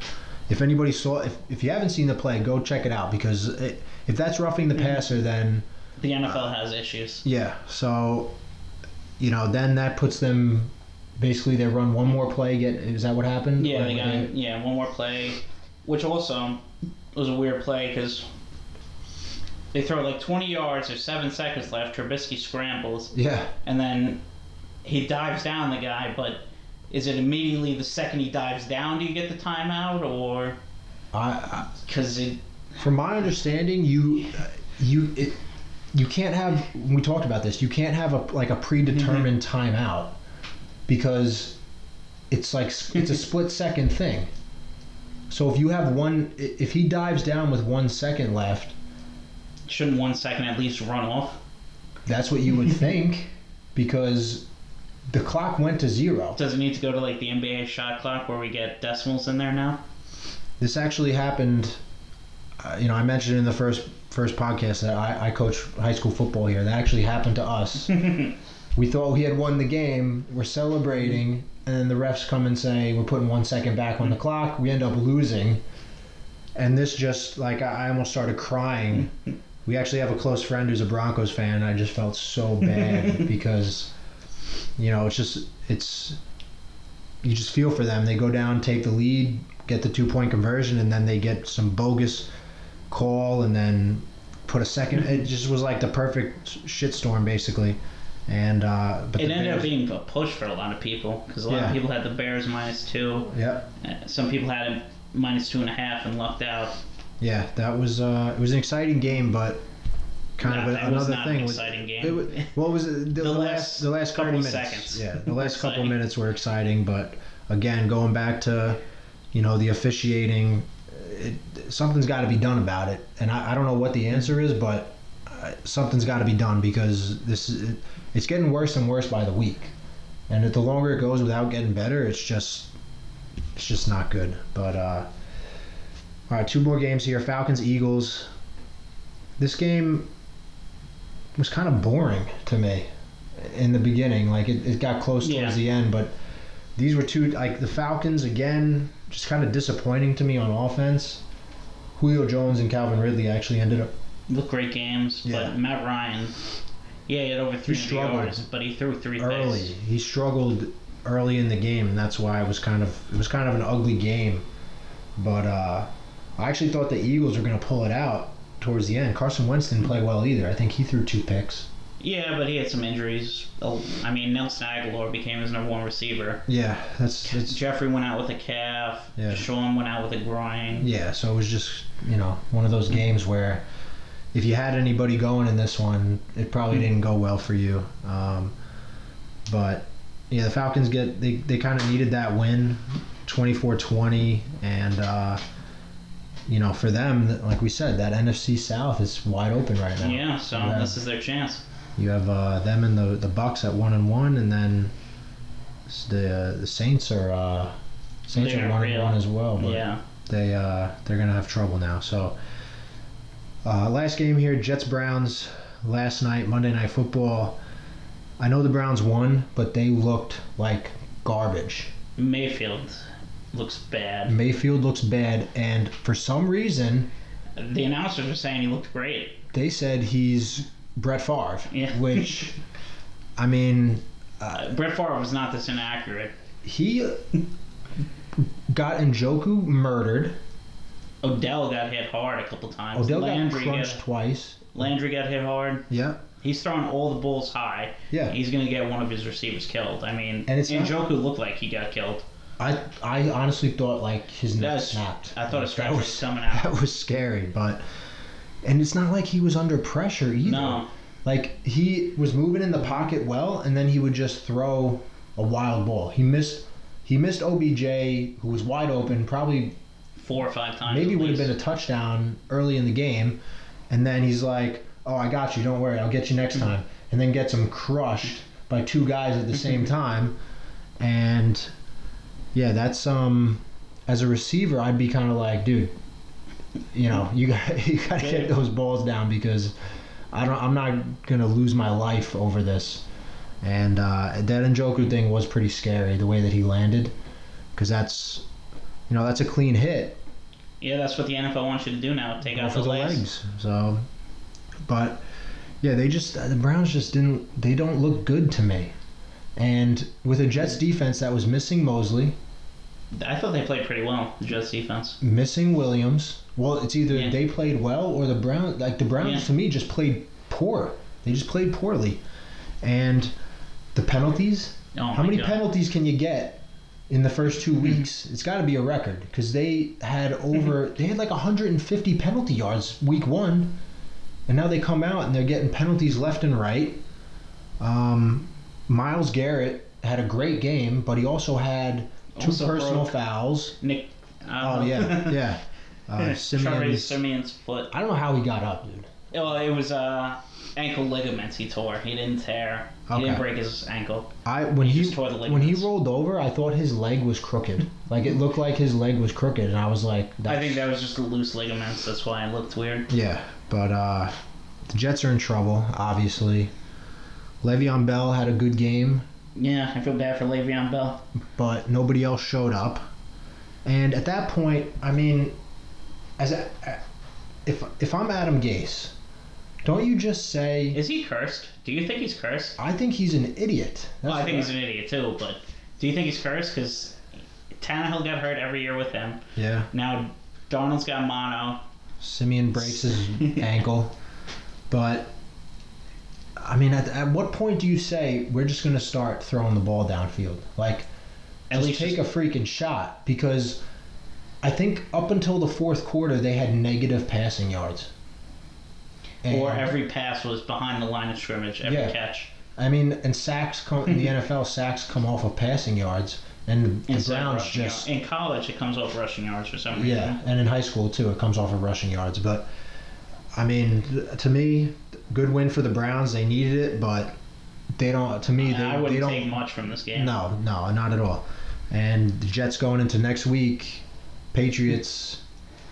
If anybody saw, if, if you haven't seen the play, go check it out because it, if that's roughing the passer, then The uh, NFL has issues. yeah. So, you know, then that puts them basically they run one more play. Get is that what happened? Yeah, they got yeah one more play, which also was a weird play because they throw like 20 yards. There's seven seconds left. Trubisky scrambles, Yeah, and then he dives down the guy. But is it immediately the second he dives down do you get the timeout, or I, I because it? From my understanding, you you it, you can't have. We talked about this. You can't have a like a predetermined mm-hmm. timeout because it's like it's a split second thing. So if you have one, if he dives down with one second left, Shouldn't one second at least run off? that's what you would think, because the clock went to zero. Does it need to go to like the NBA shot clock where we get decimals in there now? This actually happened. Uh, you know, I mentioned in the first first podcast that I, I coach high school football here. That actually happened to us. we thought we had won the game. We're celebrating, and then the refs come and say we're putting one second back on the clock. We end up losing, and this just like I, I almost started crying. We actually have a close friend who's a Broncos fan. I just felt so bad because, you know, it's just it's you just feel for them. They go down, take the lead, get the two point conversion, and then they get some bogus call, and then put a second. It just was like the perfect shitstorm, basically. And uh, but It ended up being a push for a lot of people because a lot Yeah. of people had the Bears minus two. yeah, Uh, Some people had it minus two and a half and lucked out. yeah. That was uh, it was an exciting game, but kind Nah, of a, was another not thing. an was- exciting game. It was, what was it? The, the last last the last couple minutes? seconds Yeah, the last couple minutes were exciting, but again, going back to you know the officiating, it, something's got to be done about it, and I, I don't know what the answer is, but uh, something's got to be done because this is, it, it's getting worse and worse by the week, and if the longer it goes without getting better, it's just it's just not good. But uh, all right, two more games here: Falcons, Eagles. This game was kind of boring to me in the beginning. Like it, it got close towards Yeah. the end, but these were two like the Falcons again, just kind of disappointing to me on offense. Julio Jones and Calvin Ridley actually ended up. Look great games, Yeah. but Matt Ryan, yeah, he had over 300 struggled yards, but he threw three early. picks. He struggled early in the game, and that's why it was kind of it was kind of an ugly game. But uh, I actually thought the Eagles were going to pull it out towards the end. Carson Wentz didn't play well either. I think he threw two picks. Yeah, but he had some injuries. Oh, I mean, Nelson Aguilar became his number one receiver. Yeah, that's it's Jeffery went out with a calf. Yeah. Sean went out with a groin. Yeah, so it was just you know one of those games where if you had anybody going in this one, it probably didn't go well for you. Um, but yeah, the Falcons get they, they kind of needed that win, 24-20, and uh, you know for them, like we said, that NFC South is wide open right now. Yeah, so this is their chance. You have uh, them and the the Bucs at one and one, and then the the Saints are uh, Saints They're are one and one as well. But Yeah. they uh, they're gonna have trouble now. So uh, last game here, Jets Browns last night, Monday Night Football. I know the Browns won, but they looked like garbage. Mayfield looks bad. Mayfield looks bad, and for some reason The announcers are saying he looked great. they said he's Brett Favre, Yeah. which I mean Uh, Brett Favre was not this inaccurate. he got Njoku murdered. Odell got hit hard a couple times. Odell Landry got crunched got, twice. Landry got hit hard. Yeah, He's throwing all the balls high. yeah. He's gonna get one of his receivers killed. I mean, And it's not- looked like he got killed. I I honestly thought like his neck snapped. I thought a Like, stretcher was coming out. That was scary, but and it's not like he was under pressure either. No, Like he was moving in the pocket well, and then he would just throw a wild ball. He missed. He missed OBJ, who was wide open, probably Four or five times. maybe would have been a touchdown early in the game, and then he's like, "Oh, I got you. Don't worry, I'll get you next Mm-hmm. time," and then gets him crushed by two guys at the same time, and yeah, that's um, as a receiver, I'd be kind of like, dude, you know, you got you got to get those balls down because I don't, I'm not gonna lose my life over this. And uh, that Njoku thing was pretty scary, the way that he landed, because that's, you know, that's a clean hit, Yeah, that's what the NFL wants you to do now. Take go out the legs. legs. So, but yeah, they just the Browns just didn't. They don't look good to me. And with a Jets defense that was missing Mosley, I thought they played pretty well. The Jets defense. missing Williams. Well, it's either Yeah. they played well or the Browns. Like the Browns Yeah. to me just played poor. They just played poorly, and the penalties. Oh How many God. penalties can you get in the first two weeks? It's got to be a record because they had over they had like 150 penalty yards week one, and now they come out and they're getting penalties left and right. Um, Myles Garrett had a great game, but he also had two Also personal broke. fouls. Nick. Oh yeah, yeah. Uh, Siemian's, Siemian's foot. I don't know how he got up, dude. Well, it was uh, ankle ligaments he tore. He didn't tear. He Okay. didn't break his ankle. I when He he, just tore the when he rolled over, I thought his leg was crooked. like it looked like his leg was crooked, and I was like, I think that was just the loose ligaments. That's why it looked weird. Yeah, but uh, the Jets are in trouble, obviously. Le'Veon Bell had a good game, Yeah, I feel bad for Le'Veon Bell. but nobody else showed up. And at that point, I mean, as a, if if I'm Adam Gase, don't you just say, Is he cursed? Do you think he's cursed? I think he's an idiot? Well, I think he's an idiot too. But do you think he's cursed? Because Tannehill got hurt every year with him. yeah. Now Darnold's got mono. Siemian breaks his ankle, but I mean, at, at what point do you say we're just going to start throwing the ball downfield? Like, At least take just- a freaking shot because I think up until the fourth quarter they had negative passing yards. or every pass was behind the line of scrimmage. Every Yeah. catch. I mean, and sacks come in the NFL. Sacks come off of passing yards, and the Instead Browns just yards. in college it comes off rushing yards for some reason. yeah, and in high school too, it comes off of rushing yards. But I mean, to me, good win for the Browns. They needed it, but they don't. To me, they, I wouldn't don't. take much from this game. No, no, not at all. And the Jets going into next week, Patriots,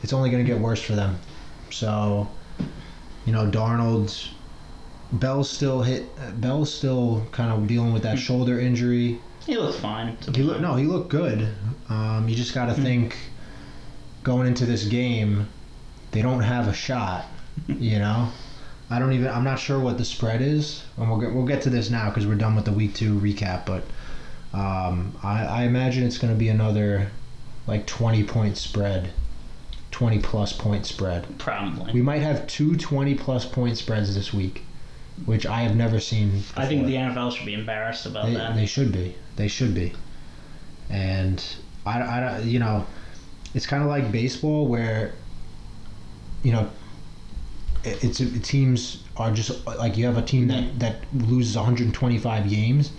it's only going to get worse for them. So, you know, Darnold, Bell's still hit. Bell's still kind of dealing with that shoulder injury. He looks fine. He no, he looked good. Um, you just got to think going into this game, they don't have a shot. You know, I don't even. I'm not sure what the spread is, and we'll get we'll get to this now because we're done with the week two recap. But um, I, I imagine it's going to be another like 20 point spread, 20 plus point spread. Probably. We might have two 20 plus point spreads this week, which I have never seen. I think the NFL should be embarrassed about They, that. they should be. They should be. And I, I don't- you know, it's kind of like baseball where, you know, it, it's teams are just like you have a team that that loses 125 games.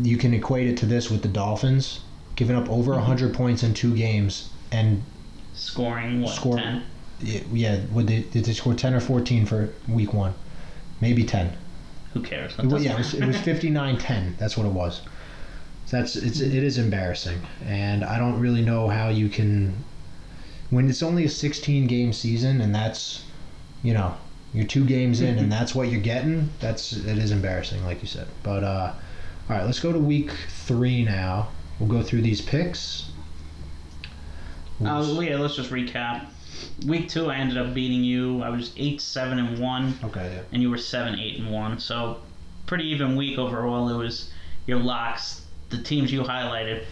You can equate it to this with the Dolphins giving up over mm-hmm. 100 points in two games and Scoring what? Score- Ten. yeah, yeah would they did they score 10 or 14 for week 1? Maybe 10. Who cares? It was, yeah, it was, it was 59-10. That's what it was. So that's it's it is embarrassing, and I don't really know how you can when it's only a 16 game season and that's you know you're two games in and that's what you're getting. That's it is embarrassing, like you said. But uh, all right, let's go to week three now. We'll go through these picks. Uh, yeah, let's just recap. Week two, I ended up beating you. I was eight, seven, and one, okay, yeah. and you were seven, eight, and one. So pretty even week overall. It was your locks. The teams you highlighted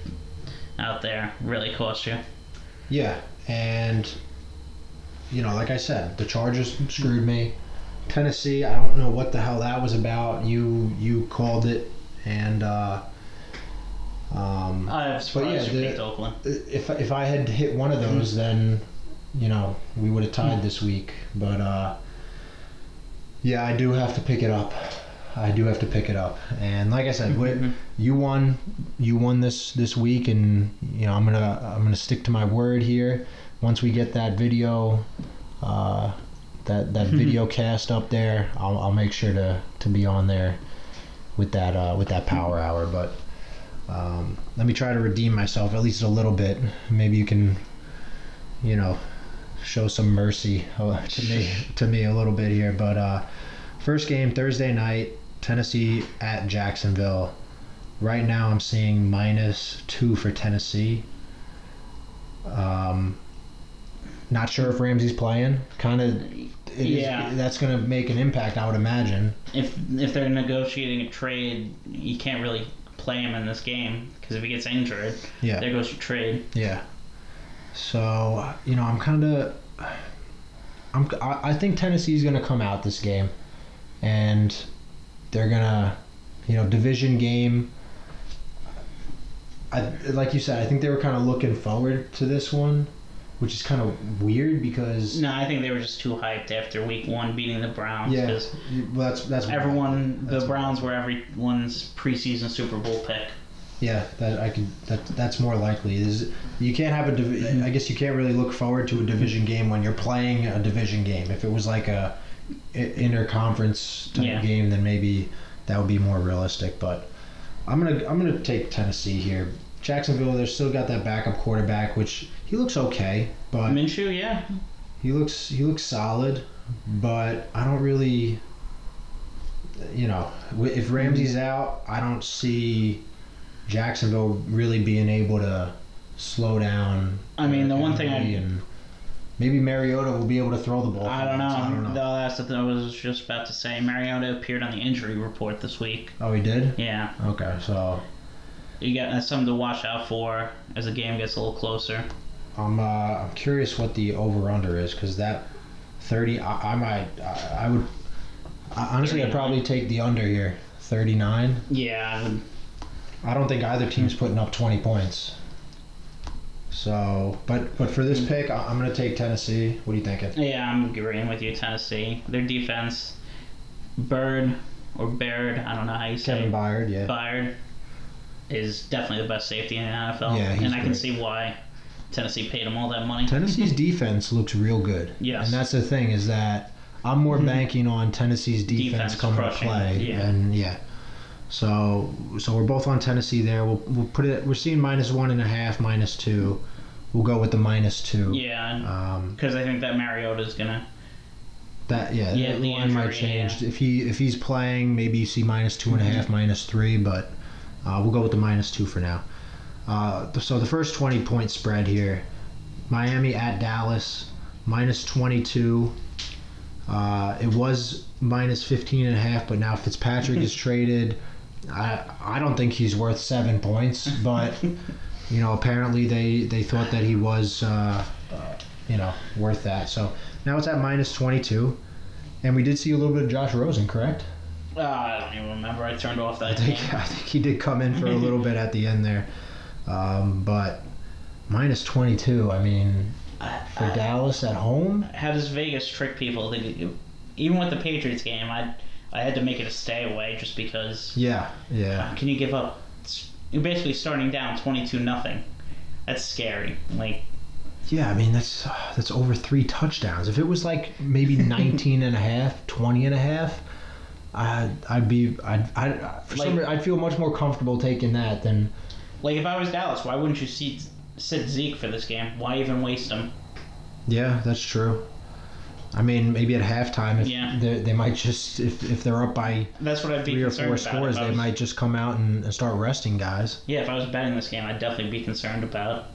out there really cost you. Yeah, and you know, like I said, the Chargers screwed me. Tennessee, I don't know what the hell that was about. You you called it, and uh, um, I'm surprised yeah, you the- picked Oakland. if if I had hit one of those, then you know we would have tied this week. But uh, Yeah, I do have to pick it up. I do have to pick it up. And like I said, we, you won. You won this this week, and you know I'm gonna I'm gonna stick to my word here. Once we get that video, uh, that that video cast up there, I'll, I'll make sure to to be on there with that uh, with that power hour. But um, let me try to redeem myself at least a little bit. Maybe you can, you know, show some mercy uh, to me to me a little bit here. But uh, first game Thursday night, Tennessee at Jacksonville. Right now, I'm seeing minus two for Tennessee. Um, not sure if Ramsey's playing. Kind of, Yeah. that's going to make an impact, I would imagine. If if they're negotiating a trade, you can't really play him in this game because if he gets injured, Yeah. there goes your trade. Yeah. So you know, I'm kind of, I'm. I I think Tennessee's going to come out this game, and they're gonna, you know, division game. I like you said. I think they were kind of looking forward to this one, which is kind of weird because No, I think they were just too hyped after Week One beating the Browns. yeah, well, that's that's everyone, That's- the Browns were everyone's preseason Super Bowl pick. Yeah, that I could. That that's more likely. Is you can't have a. I guess you can't really look forward to a division game when you're playing a division game. If it was like a interconference type Yeah. game, then maybe that would be more realistic. But I'm gonna I'm gonna take Tennessee here. Jacksonville, they're still got that backup quarterback, which he looks okay, but Minshew, yeah, he looks he looks solid. But I don't really, you know, if Ramsey's out, I don't see Jacksonville really being able to slow down. I mean, the one thing I- and maybe Mariota will be able to throw the ball. I don't know. I don't know. No, that's what I was just about to say. Mariota appeared on the injury report this week. Oh, he did. Yeah, Okay, so you got that's something to watch out for as the game gets a little closer. I'm uh, I'm curious what the over under is because that thirty. I, I might. I, I would. I, honestly, I'd probably take the under here. Thirty nine. Yeah, I don't think either team's putting up 20 points. So, but but for this pick, I- I'm going to take Tennessee. What are you thinking? yeah, I'm agreeing with you. Tennessee, their defense, Bird or Baird, I don't know how you say Kevin it. Byard, yeah. Byard is definitely the best safety in the NFL, Yeah, he's and I can see why Tennessee paid him all that money. Tennessee's defense looks real good. Yes. And that's the thing is that I'm more banking on Tennessee's defense, Defense coming to play. yeah. And yeah. So so we're both on Tennessee there. We'll we'll put it. We're seeing minus one and a half, minus two. We'll go with the minus two. Yeah, Um, because I think that Mariota's gonna. That yeah, Yeah, that the line might injury, change if he if he's playing. Maybe you see minus two and a half, minus three, but uh, we'll go with the minus two for now. Uh, so the first twenty point spread here: Miami at Dallas, minus twenty two. Uh, it was minus 15 and a half, but now Fitzpatrick is traded. I I don't think he's worth seven points, but you know apparently they they thought that he was uh, uh, you know worth that. So now it's at minus 22, and we did see a little bit of Josh Rosen, correct? Uh, I don't even remember. I turned off I that think game. I think he did come in for a little bit at the end there, um, but minus 22. I mean, for Dallas at home, How does Vegas trick people? Even with the Patriots game, I I had to make it a stay away just because. yeah, yeah. Can you give up? You're basically starting down twenty-two nothing. That's scary. Like Yeah, I mean that's uh, that's over three touchdowns. If it was like maybe 19 and a half, 20 and a half, I'd, I'd be I'd, I'd for some Like- reason, I'd feel much more comfortable taking that than like if I was Dallas, why wouldn't you sit sit Zeke for this game? Why even waste him? Yeah, that's true. I mean, maybe at halftime, if Yeah. they, they might just if, if they're up by That's what I'd be three or four scores, I they might just come out and, and start resting guys. Yeah, if I was betting this game, I'd definitely be concerned about.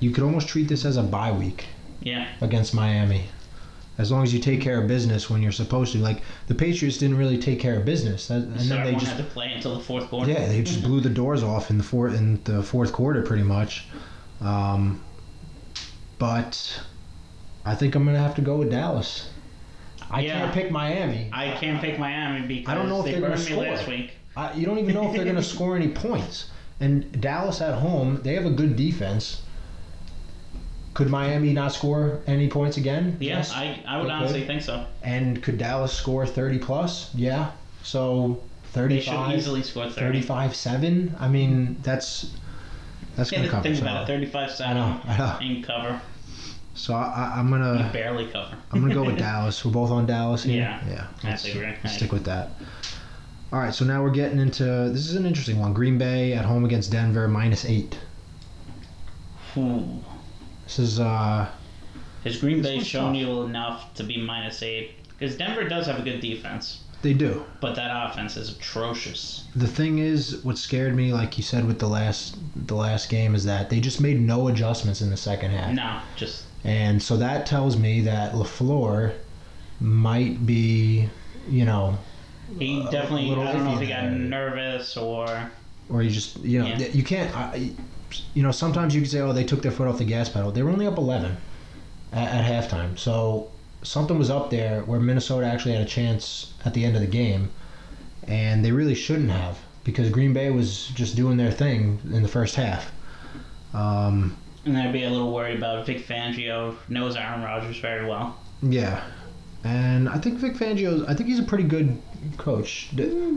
You could almost treat this as a bye week Yeah, against Miami, as long as you take care of business when you're supposed to. Like the Patriots didn't really take care of business, and so then they just had to play until the fourth quarter. Yeah, they just blew the doors off in the fourth in the fourth quarter, pretty much. Um, but I think I'm gonna have to go with Dallas. I Yeah. can't pick Miami. I can't pick Miami because I don't know if they they're gonna burned me score. last week. I, you don't even know if they're gonna score any points. And Dallas at home, they have a good defense. Could Miami not score any points again? Yeah, I, I would honestly could. think so. And could Dallas score 30 plus? Yeah. So They should easily score 30. 35 7. I mean, that's that's Yeah, going to cover. think about it. 35 7 I know, I know. and cover. So I, I, I'm gonna barely cover. I'm gonna go with Dallas. We're both on Dallas here. Yeah. Yeah. Let's stick with that. All right. So now we're getting into this is an interesting one. Green Bay at home against Denver minus eight. Ooh. This is uh Has Green Bay shown tough. you enough to be minus eight? Because Denver does have a good defense, they do. but that offense is atrocious. The thing is, what scared me, like you said with the last the last game, is that they just made no adjustments in the second half. No, just And so that tells me that LaFleur might be, you know, he definitely. I don't know if he got nervous or or you just, you know, Yeah. you can't, I, you know, sometimes you can say, oh, they took their foot off the gas pedal. They were only up 11 at, at halftime. So something was up there where Minnesota actually had a chance at the end of the game. And they really shouldn't have because Green Bay was just doing their thing in the first half. Um, and I'd be a little worried about Vic Fangio knows Aaron Rodgers very well. Yeah, and I think Vic Fangio. I think he's a pretty good coach.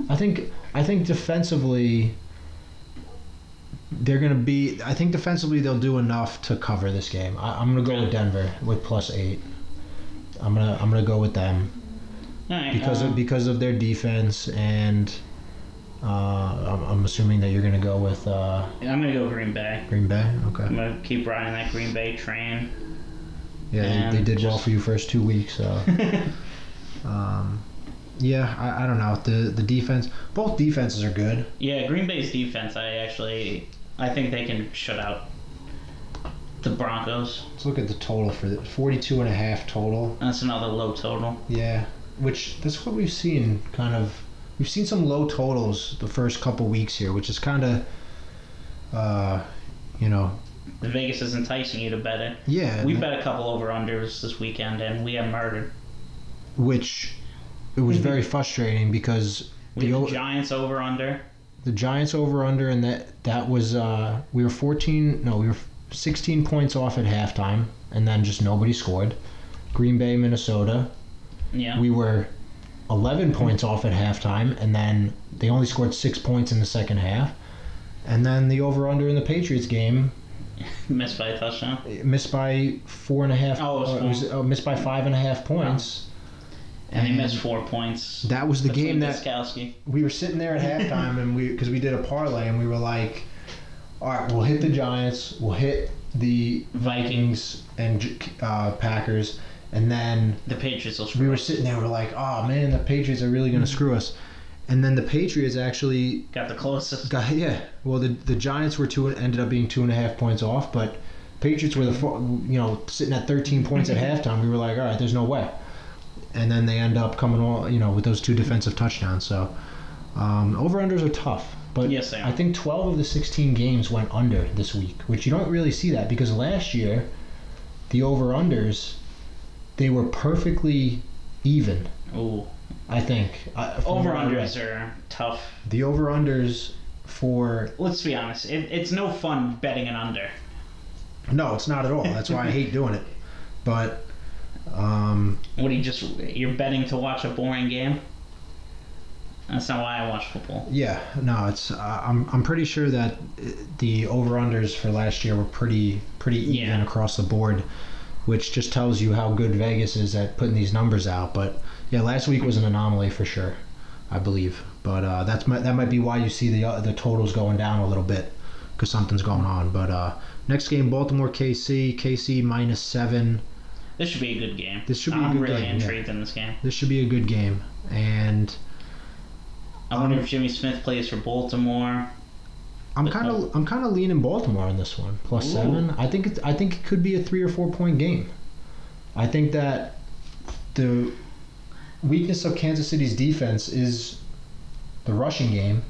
I think. I think defensively, they're gonna be. I think defensively they'll do enough to cover this game. I, I'm gonna go with Denver with plus eight. I'm gonna. I'm gonna go with them right, because uh, of because of their defense and. Uh, I'm, I'm assuming that you're gonna go with uh, I'm gonna go Green Bay. Green Bay. Okay. I'm gonna keep riding that Green Bay train. Yeah, they, they did well for you first two weeks. So. Um, yeah, I, I don't know. The the defense, both defenses are good. yeah, Green Bay's defense. I actually, I think they can shut out the Broncos. Let's look at the total for the 42 and a half total. That's another low total. Yeah, which that's what we've seen kind of. We've seen some low totals the first couple weeks here, which is kind of, uh, you know, The Vegas is enticing you to bet it. yeah. We bet a couple over unders this weekend, and we have murdered. which it was very frustrating because We the the Giants over under. The Giants over under and that that was uh, we were 14 no we were 16 points off at halftime and then just nobody scored. Green Bay Minnesota Yeah. we were 11 points off at halftime and then they only scored 6 points in the second half. And then the over under in the Patriots game missed by a touchdown. missed by four and a half. Oh, it was uh, four. was, uh, missed by five and a half points. And they missed four points. That was the game that Gostkowski. we were sitting there at halftime and we because we did a parlay and we were like, all right, we'll hit the Giants, we'll hit the Vikings and uh, Packers, and then The Patriots will screw we were sitting there, we're like, oh man, the Patriots are really gonna screw us, and then the Patriots actually Got the closest. got yeah. Well, the the Giants were two ended up being two and a half points off, but Patriots were the you know sitting at 13 points at halftime. We were like, all right, there's no way, and then they end up coming all you know with those two defensive touchdowns. So um, over unders are tough. But Yes, they are. I think 12 of the 16 games went under this week, which you don't really see that because last year, the over unders, they were perfectly even. Oh, I think uh, Over what I read. unders are tough. The over unders for Let's be honest. It, it's no fun betting an under. no, it's not at all. That's why I hate doing it. But um, What are you just you're betting to watch a boring game? That's not why I watch football. yeah, no, it's uh, I'm I'm pretty sure that the over unders for last year were pretty pretty even Yeah. across the board, which just tells you how good Vegas is at putting these numbers out. But yeah, last week was an anomaly for sure, I believe. But uh, that's my, that might be why you see the uh, the totals going down a little bit because something's going on. But uh, next game, Baltimore KC, KC minus seven. This should be a good game. This should be a I'm good really game, yeah. intrigued in this game. This should be a good game, and I wonder Um, if Jimmy Smith plays for Baltimore. I'm kind of I'm kind of leaning Baltimore on this one plus Ooh. seven. I think it's I think it could be a three or four point game. I think that the weakness of Kansas City's defense is the rushing game.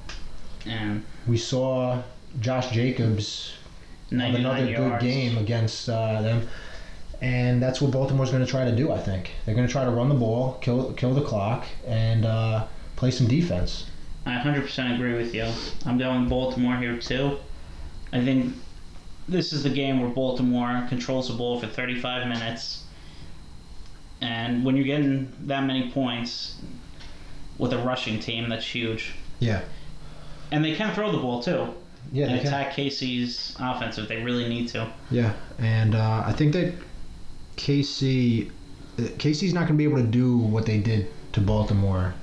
And We saw Josh Jacobs have 99 another good game against uh, them, and that's what Baltimore's going to try to do. I think they're going to try to run the ball, kill kill the clock, and uh, play some defense. I 100% agree with you. I'm going Baltimore here too. I think this is the game where Baltimore controls the ball for 35 minutes. And when you're getting that many points with a rushing team, that's huge. Yeah. And they can throw the ball too Yeah, and they can. attack Casey's offense if they really need to. Yeah, and uh, I think that KC, uh, KC's not going to be able to do what they did to Baltimore.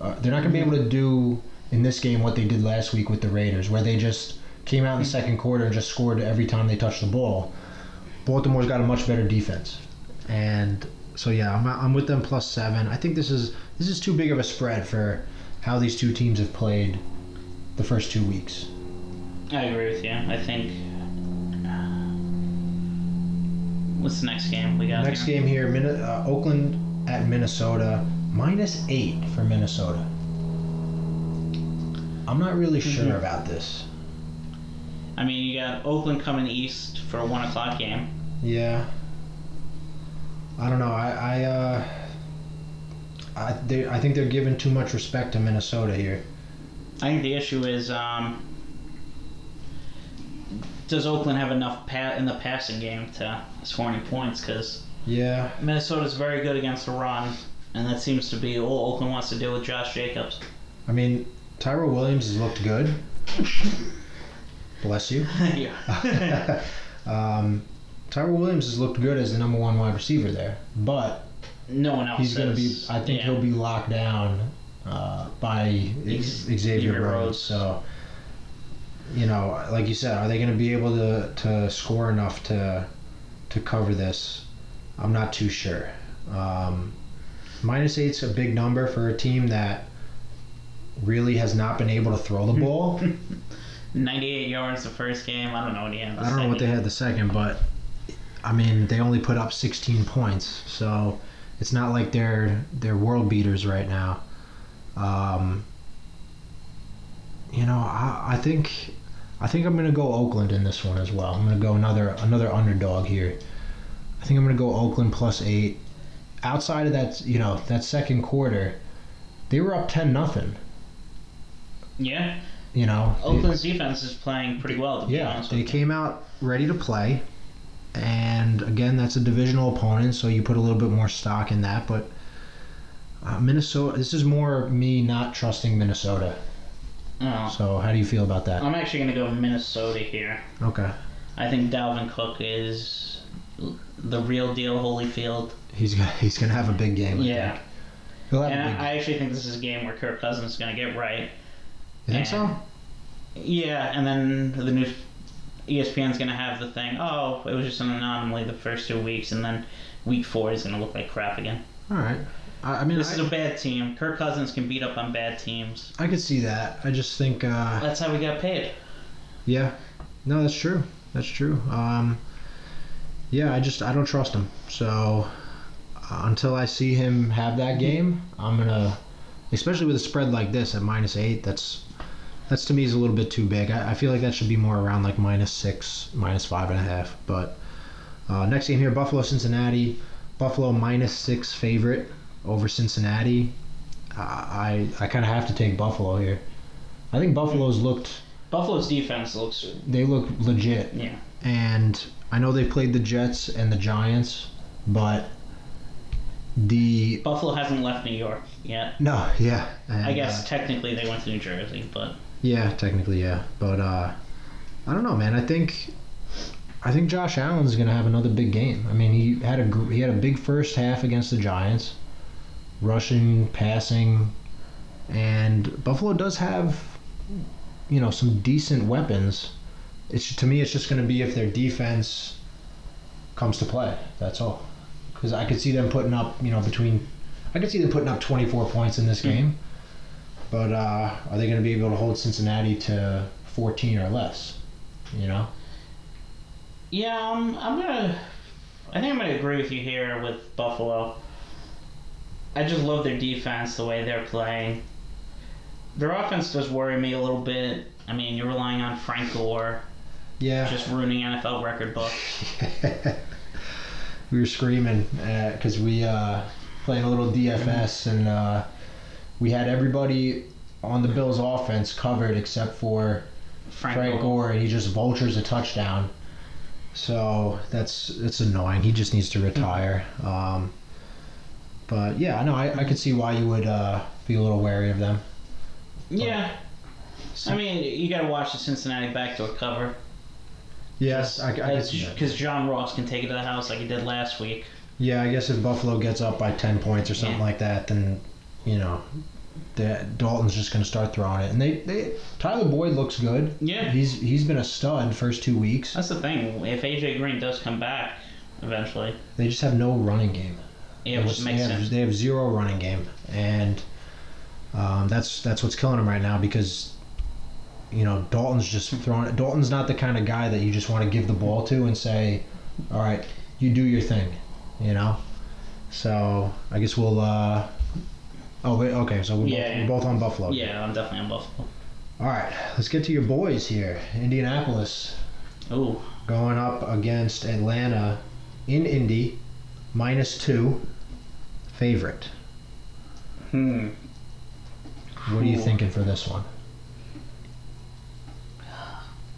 Uh, they're not going to be able to do in this game what they did last week with the Raiders, where they just came out in the second quarter and just scored every time they touched the ball. Baltimore's got a much better defense, and so yeah, I'm, I'm with them plus seven. I think this is this is too big of a spread for how these two teams have played the first two weeks. I agree with you. I think. What's the next game we got? Next here? game here, Min- uh, Oakland at Minnesota, minus eight for Minnesota. I'm not really sure Mhm. about this. I mean, you got Oakland coming east for a one o'clock game. Yeah. I don't know. I I uh, I, they, I think they're giving too much respect to Minnesota here. I think the issue is, um, does Oakland have enough pat in the passing game to score any points? Because Yeah. Minnesota's very good against the run, and that seems to be all Oakland wants to do with Josh Jacobs. I mean, Tyrell Williams has looked good. Bless you. yeah. um, Tyrell Williams has looked good as the number one wide receiver there, but no one else. he's going to be. I think yeah. he'll be locked down uh, by Ex- Xavier. Rhodes. So, you know, like you said, are they going to be able to to score enough to to cover this? I'm not too sure. Um, minus eight's a big number for a team that really has not been able to throw the ball. 98 yards the first game. I don't know what he had. the I don't know what they had the second, but I mean they only put up 16 points, so it's not like they're they're world beaters right now. Um, you know, I, I think I think I'm gonna go Oakland in this one as well. I'm gonna go another another underdog here. I think I'm gonna go Oakland plus eight. Outside of that, you know, that second quarter, they were up 10 nothing. Yeah. You know, They- Oakland's defense is playing pretty well, to yeah, they with you. came out ready to play, and again, that's a divisional opponent, so you put a little bit more stock in that. But uh, Minnesota, this is more me not trusting Minnesota. Oh. So, how do you feel about that? I'm actually going to go Minnesota here. Okay, I think Dalvin Cook is the real deal Holyfield. he's gonna he's gonna have a big game. I Yeah. think. he'll have And a big. I actually think this is a game where Kirk Cousins is going to get right. you think so? Yeah, and then the new ESPN's going to have the thing, oh, it was just an anomaly the first two weeks, and then week four is going to look like crap again. All right. I, I mean, This I, is a bad team. Kirk Cousins can beat up on bad teams. I could see that. I just think, uh, That's how we got paid. yeah, no, that's true. That's true. Um, yeah, I just I don't trust him. So uh, until I see him have that game, I'm gonna, especially with a spread like this at minus eight. That's that's to me is a little bit too big. I, I feel like that should be more around like minus six, minus five and a half. But uh, next game here, Buffalo Cincinnati. Buffalo minus six favorite over Cincinnati. Uh, I I kind of have to take Buffalo here. I think Buffalo's looked Buffalo's defense looks, they look legit yeah. and I know they played the Jets and the Giants, but the Buffalo hasn't left New York yet. no, yeah, and, I guess uh, technically they went to New Jersey, but yeah, technically, yeah, but uh, I don't know, man. I think I think Josh Allen's gonna have another big game. I mean, he had a he had a big first half against the Giants, rushing, passing, and Buffalo does have you know some decent weapons. It's to me, it's just gonna be if their defense comes to play. That's all. Because I could see them putting up, you know, between I could see them putting up 24 points in this Hmm. game. But uh, are they going to be able to hold Cincinnati to 14 or less? You know? yeah, um, I'm gonna. I think I'm gonna agree with you here with Buffalo. I just love their defense, the way they're playing. Their offense does worry me a little bit. I mean, you're relying on Frank Gore, Yeah. just ruining NFL record book. we were screaming because we uh, playing a little DFS and uh, we had everybody on the Bills offense covered except for Frank, Frank Gore. Gore and he just vultures a touchdown. So that's it's annoying. He just needs to retire. Um, but yeah, no, I, I could see why you would uh, be a little wary of them. Yeah. I mean, you got to watch the Cincinnati backdoor cover. Yes, I, I could see that. Because John Ross can take it to the house like he did last week. Yeah, I guess if Buffalo gets up by ten points or something Yeah. like that, then you know, the, Dalton's just going to start throwing it. And they, they Tyler Boyd looks good. Yeah. He's he's been a stud first two weeks. That's the thing. If AJ Green does come back eventually, They just have no running game. Yeah, which they makes have, sense. They have zero running game, and um, that's that's what's killing them right now because you know Dalton's just throwing. Dalton's not the kind of guy that you just want to give the ball to and say, "All right, you do your thing," you know. So I guess we'll. Uh, oh wait, okay. So we're, Yeah, both, we're both on Buffalo. Yeah, I'm definitely on Buffalo. All right, let's get to your boys here. Indianapolis Ooh, going up against Atlanta in Indy, minus two, favorite. hmm. What are you thinking for this one?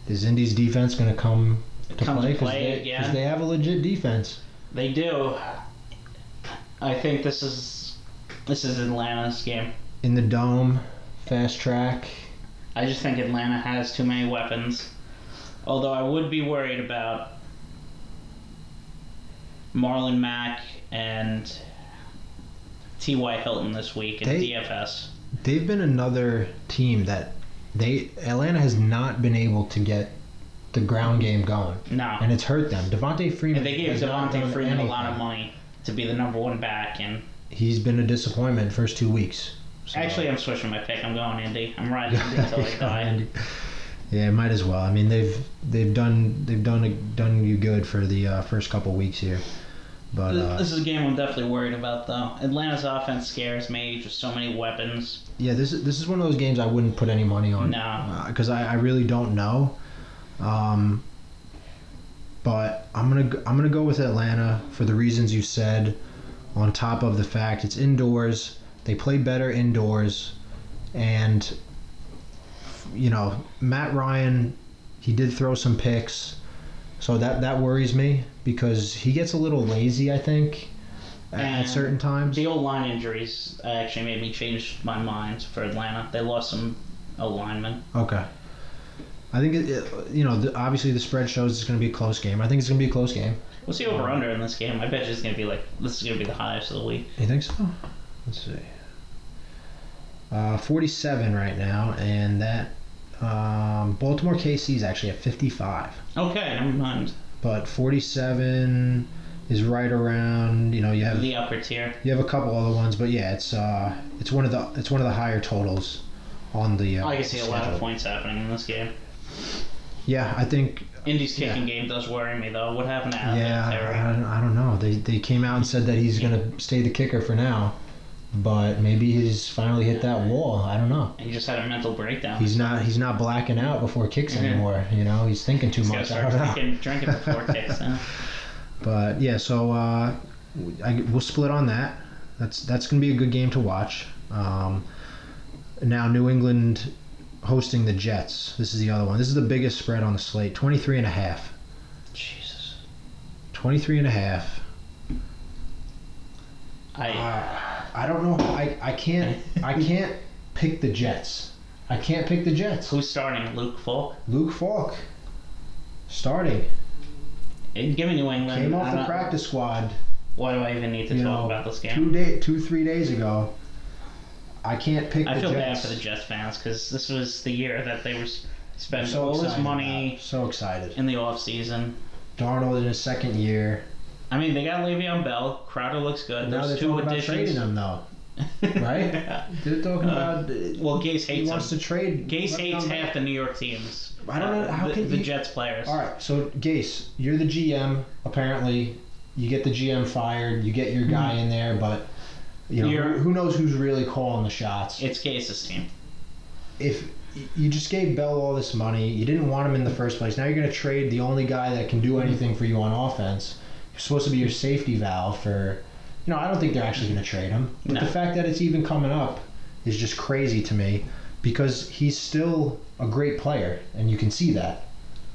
Is Indy's defense going to come to Come to play? play they, again? they have a legit defense. They do. I think this is this is Atlanta's game. In the dome, fast track. I just think Atlanta has too many weapons. Although I would be worried about Marlon Mack and T.Y. Hilton this week in They- DFS. They've been another team that they Atlanta has not been able to get the ground game going, No. and it's hurt them. Devonta Freeman. And they gave Devonta Freeman a lot of money to be the number one back, and He's been a disappointment first two weeks. So- actually, I'm switching my pick. I'm going Indy. I'm riding Indy until I die. Yeah, might as well. I mean, they've they've done they've done done you good for the uh, first couple weeks here, but uh, This is a game I'm definitely worried about, though. Atlanta's offense scares me. Just so many weapons. yeah, this is this is one of those games I wouldn't put any money on. No. because I, I really don't know. Um, but I'm gonna I'm gonna go with Atlanta for the reasons you said. On top of the fact it's indoors, they play better indoors, and you know Matt Ryan, he did throw some picks, so that that worries me because he gets a little lazy. I think at, at certain times. The old line injuries actually made me change my mind for Atlanta. They lost some alignment. Okay. I think it, it- you know the, obviously the spread shows it's going to be a close game. I think it's going to be a close game. What's the over under in this game? I bet you it's gonna be like this is gonna be the highest of the week. You think so? Let's see. Uh, 47 right now, and that um, Baltimore KC is actually at 55, Okay, never mind. but 47 is right around. You know, you have The upper tier. you have a couple other ones, but yeah, it's uh, it's one of the it's one of the higher totals on the. Uh, I can see a lot of points happening in this game. Yeah, I think Indy's kicking Yeah. game does worry me though. What happened to Alvin Yeah, I don't, I don't know. They they came out and said that he's gonna stay the kicker for now, but maybe he's finally hit that wall. I don't know. He just had a mental breakdown. He's not he's not blacking out before kicks Mhm. anymore. You know, he's thinking too He's much. I start know. drinking, drinking before kicks. Huh? But yeah, so uh, I, we'll split on that. That's that's gonna be a good game to watch. Um, now New England hosting the Jets. This is the other one. This is the biggest spread on the slate. 23 and a half. Jesus. 23 and a half. I Uh, I don't know. I, I can't I can't pick the Jets. I can't pick the Jets. who's starting? Luke Falk. Luke Falk starting Give me New England. came off the practice squad. Why do I even need to You talk know, about this game? two day two three days ago. I can't pick I feel bad for the Jets fans because this was the year that they were spending so all this money. So excited. in the off season. Darnold in his second year. I mean, they got Le'Veon Bell. Crowder looks good. Now they're There's two talking about trading additions. him though. right? They're talking Uh, about. well, Gase he hates wants him. to trade. Gase Le'Veon hates Bell. half the New York teams. I don't know, how the, can the you- Jets players. All right, so Gase, you're the GM. Apparently, you get the GM fired. You get your guy in there, but you know Hmm. You're- who, who knows who's really calling the shots. It's Gase's team. If you just gave Bell all this money, you didn't want him in the first place. Now you're going to trade the only guy that can do anything for you on offense. Supposed to be your safety valve for. You know, I don't think they're actually going to trade him. But No. the fact that it's even coming up is just crazy to me because he's still a great player, and you can see that.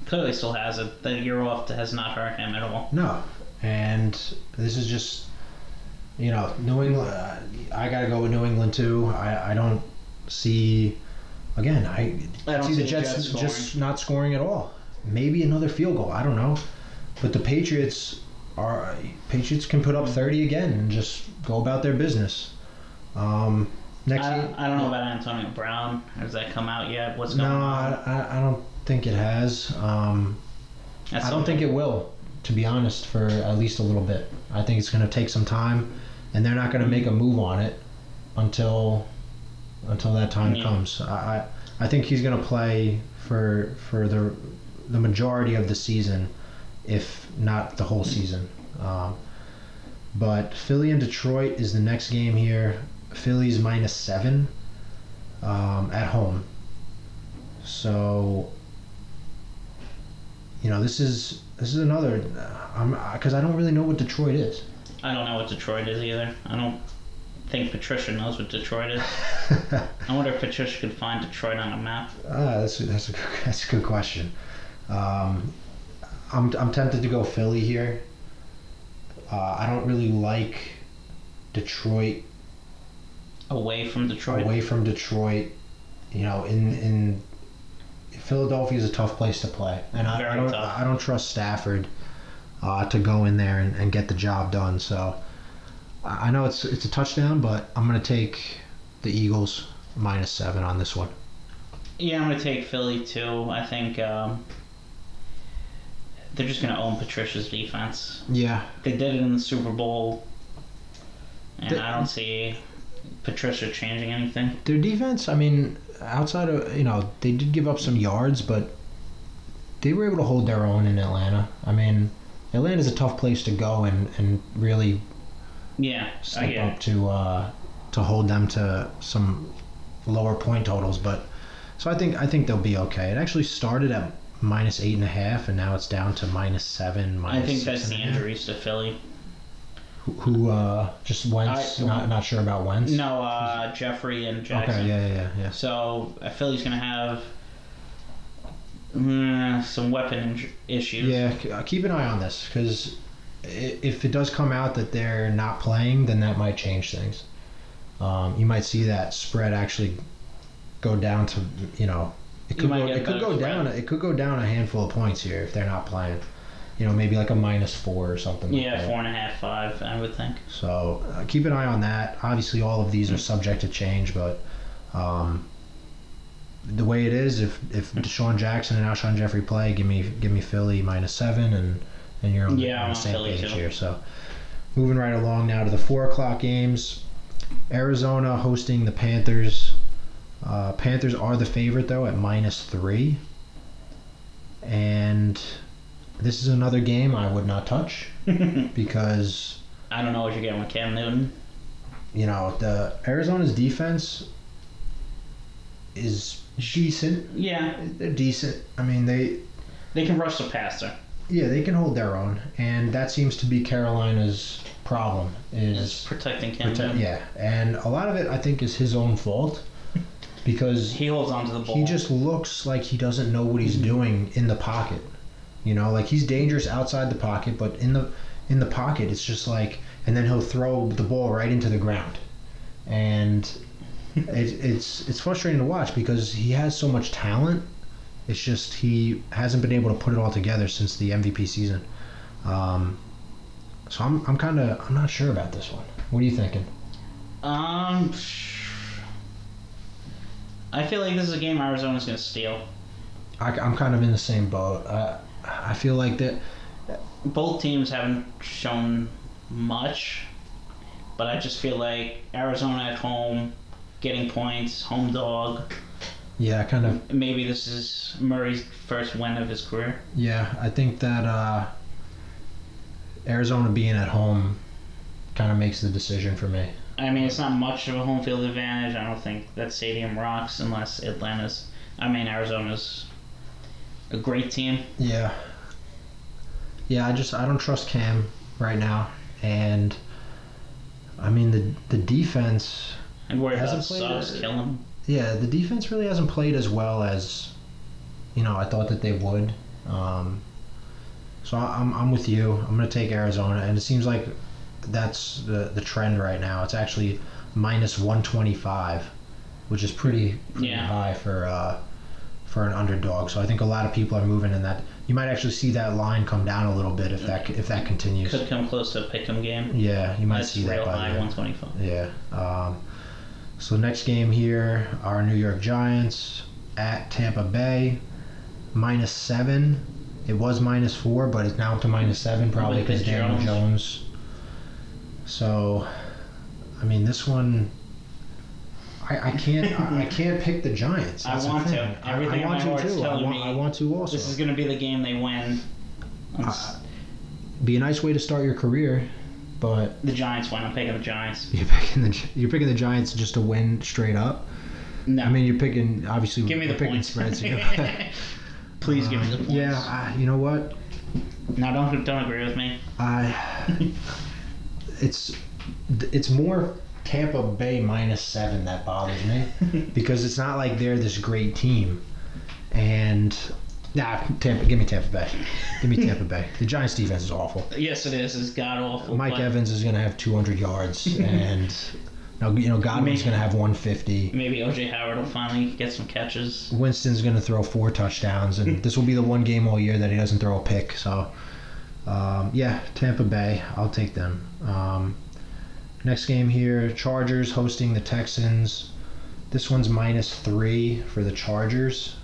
clearly still has it. The year off has not hurt him at all. No, and this is just, you know, New England. Uh, I gotta go with New England too. I, I don't see, again, I, I don't see see the Jets, Jets just not scoring at all. Maybe another field goal. I don't know, but the Patriots are Patriots can put up thirty again and just go about their business. Um, next I, I don't know about Antonio Brown. Has that come out yet? What's no, going I, on? I, I don't think it has. Um, I don't think it will, to be honest, for at least a little bit. I think it's going to take some time, and they're not going to make a move on it until until that time Yeah. comes. I, I I think he's going to play for for the the majority of the season, if not the whole season. Um, but Philly and Detroit is the next game here. Philly's minus seven um, at home. So you know this is this is another uh, I'm because I don't really know what Detroit is. I don't know what Detroit is either. I don't think Patricia knows what Detroit is. I wonder if Patricia could find Detroit on a map. Ah, that's a, that's a that's a good question. Um, I'm I'm tempted to go Philly here. Uh, I don't really like Detroit Away from Detroit. away from Detroit. You know, in in Philadelphia is a tough place to play, and I, I don't tough. I don't trust Stafford uh, to go in there and, and get the job done. So I I know it's it's a touchdown, but I'm gonna take the Eagles minus seven on this one. Yeah, I'm gonna take Philly too. I think um, they're just gonna own Patricia's defense. Yeah, They did it in the Super Bowl, and The- I don't see Patricia changing anything. Their defense, I mean, outside of, you know, they did give up some yards, but they were able to hold their own in Atlanta. I mean, Atlanta's a tough place to go and, and really Yeah, step up to uh, to hold them to some lower point totals. But so I think I think they'll be okay. It actually started at minus eight and a half, and now it's down to minus seven. I think six that's the and a half. injuries to Philly. Who, who uh, just Wentz? I- not not sure about Wentz. No, uh, Jeffery and Jackson. Okay. Yeah. Yeah. Yeah. yeah. So uh, Philly's gonna have mm, some weapon inj- issues. Yeah, k- uh, keep an eye on this because if it does come out that they're not playing, then that might change things. Um, you might see that spread actually go down to you know it could go, it could go down it could go down a handful of points here if they're not playing. You know, maybe like a minus four or something. like Yeah, that. four and a half, five, I would think. So uh, keep an eye on that. Obviously, all of these are subject to change, but um, the way it is, if if DeSean Jackson and Alshon Jeffery play, give me give me Philly minus seven, and and you're on, the- Yeah, on the same Philly page too. here. So moving right along now to the four o'clock games. Arizona hosting the Panthers. Uh, Panthers are the favorite though at minus three, and this is another game I would not touch because I don't know what you're getting with Cam Newton. you know the Arizona's defense is decent. Yeah, They're decent. I mean they they can rush the passer. yeah they can hold their own, and that seems to be Carolina's problem Is is protecting Cam Newton. yeah, and a lot of it I think is his own fault because He holds on to the ball. he just looks like he doesn't know what he's doing in the pocket. You know, like he's dangerous outside the pocket, but in the in the pocket, it's just like, and then he'll throw the ball right into the ground, and it, it's it's frustrating to watch because he has so much talent. It's just he hasn't been able to put it all together since the MVP season. Um, so I'm I'm kind of I'm not sure about this one. What are you thinking? Um, I feel like this is a game Arizona's gonna steal. I, I'm kind of in the same boat. I I feel like that. Both teams haven't shown much, but I just feel like Arizona at home, getting points, home dog. Yeah, kind of Maybe this is Murray's first win of his career. Yeah, I think that uh, Arizona being at home kind of makes the decision for me. I mean, it's not much of a home field advantage. I don't think that stadium rocks unless Atlanta's. I mean, Arizona's a great team. Yeah. Yeah, I just I don't trust Cam right now, and I mean the the defense. And about Hasn't played Suggs a- kill him. Yeah, the defense really hasn't played as well as you know I thought that they would. Um, so I- I'm, I'm with you. I'm going to take Arizona, and it seems like that's the, the trend right now. It's actually minus 125, which is pretty, pretty Yeah. high for uh, for an underdog. So I think a lot of people are moving in that. You might actually see that line come down a little bit if that if that continues. Could come close to a pick'em game. Yeah, you might That's see that real by high, then. 125. Yeah. Um, so next game here, our New York Giants at Tampa Bay, minus seven. It was minus four, but it's now up to minus seven, probably because Daniel Jones. Jones. So, I mean, this one, I, I can't, I, I can't pick the Giants. I That's the want to. thing. I- Everything I, in want my to heart's too. I telling want, me I want to also. This is going to be the game they win. Uh, be a nice way to start your career, but the Giants win. I'm picking the Giants. you're picking the you're picking the Giants just to win straight up. No. I mean, you're picking obviously. give me the picking points. spreads. here. Please give me the Uh, points. Yeah, uh, you know what? No, don't don't agree with me. I it's it's more Tampa Bay minus seven that bothers me because it's not like they're this great team, and nah, Tampa, give me Tampa Bay, give me Tampa Bay. The Giants defense is awful. yes, it is. It's god awful. Mike but Evans is gonna have 200 yards, and now you know Godwin's Maybe- gonna have 150. Maybe OJ Howard will finally get some catches. Winston's going to throw four touchdowns, and this will be the one game all year that he doesn't throw a pick. So, um, yeah, Tampa Bay, I'll take them. Um, next game here Chargers hosting the Texans. This one's minus three for the Chargers.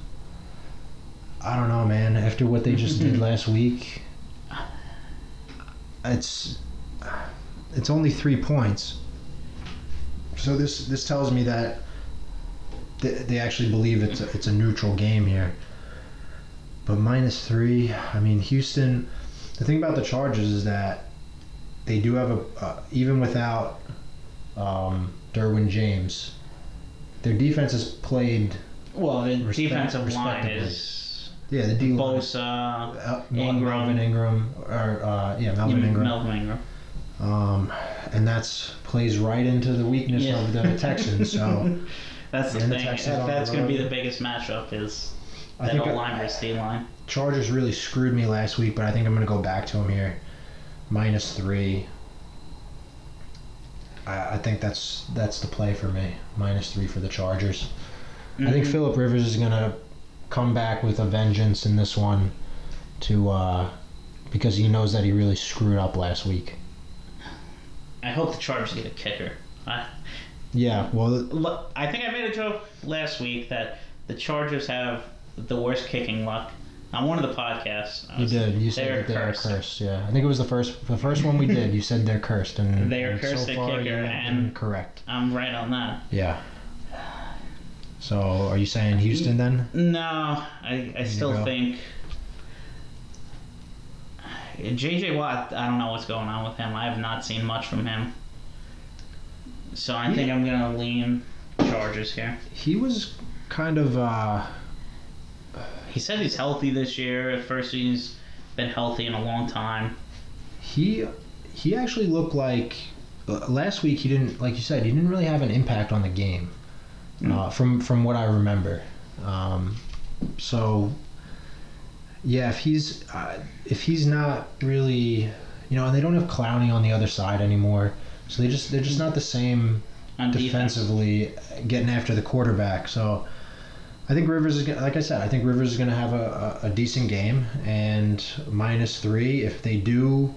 I don't know, man. After what they just did last week, it's it's only three points. So this this tells me that they, they actually believe it's a, it's a neutral game here. But minus three, I mean Houston. The thing about the Chargers is that they do have a uh, even without um, Derwin James, their defense has played. Well, the Respect- defensive line is Yeah, the D line. Bosa, Uh, Ingram. Melvin Ingram, or uh, yeah, Melvin Ingram. Melvin Ingram. Um, and that's plays right into the weakness Yeah. of the Texans. So That's the And the thing. That's going to be the biggest matchup is I that think O line versus D line. Chargers really screwed me last week, but I think I'm going to go back to them here. Minus three. I, I think that's that's the play for me. Minus three for the Chargers. I think Mhm. Philip Rivers is going to come back with a vengeance in this one, to uh, because he knows that he really screwed up last week. I hope the Chargers get a kicker. I, Yeah, well, I think I made a joke last week that the Chargers have the worst kicking luck on one of the podcasts. I you was- did. You said they're they cursed. cursed. Yeah, I think it was the first the first one we did. You said they're cursed, and They are and cursed so far, kicker, and- correct. I'm right on that. Yeah. So, are you saying Houston then? No, I, I still think JJ Watt. I don't know what's going on with him. I have not seen much from him. So I think I'm gonna lean Chargers here. He was kind of. uh He said he's healthy this year. At first, he's been healthy in a long time. He he actually looked like uh, last week. He didn't like you said. He didn't really have an impact on the game. Uh, from from what I remember. Um, so. Yeah, if he's uh, if he's not really, you know, and they don't have Clowney on the other side anymore, so they just they're just not the same defense. defensively getting after the quarterback. So I think Rivers is like I said, I think Rivers is going to have a, a, a decent game and minus three. If they do,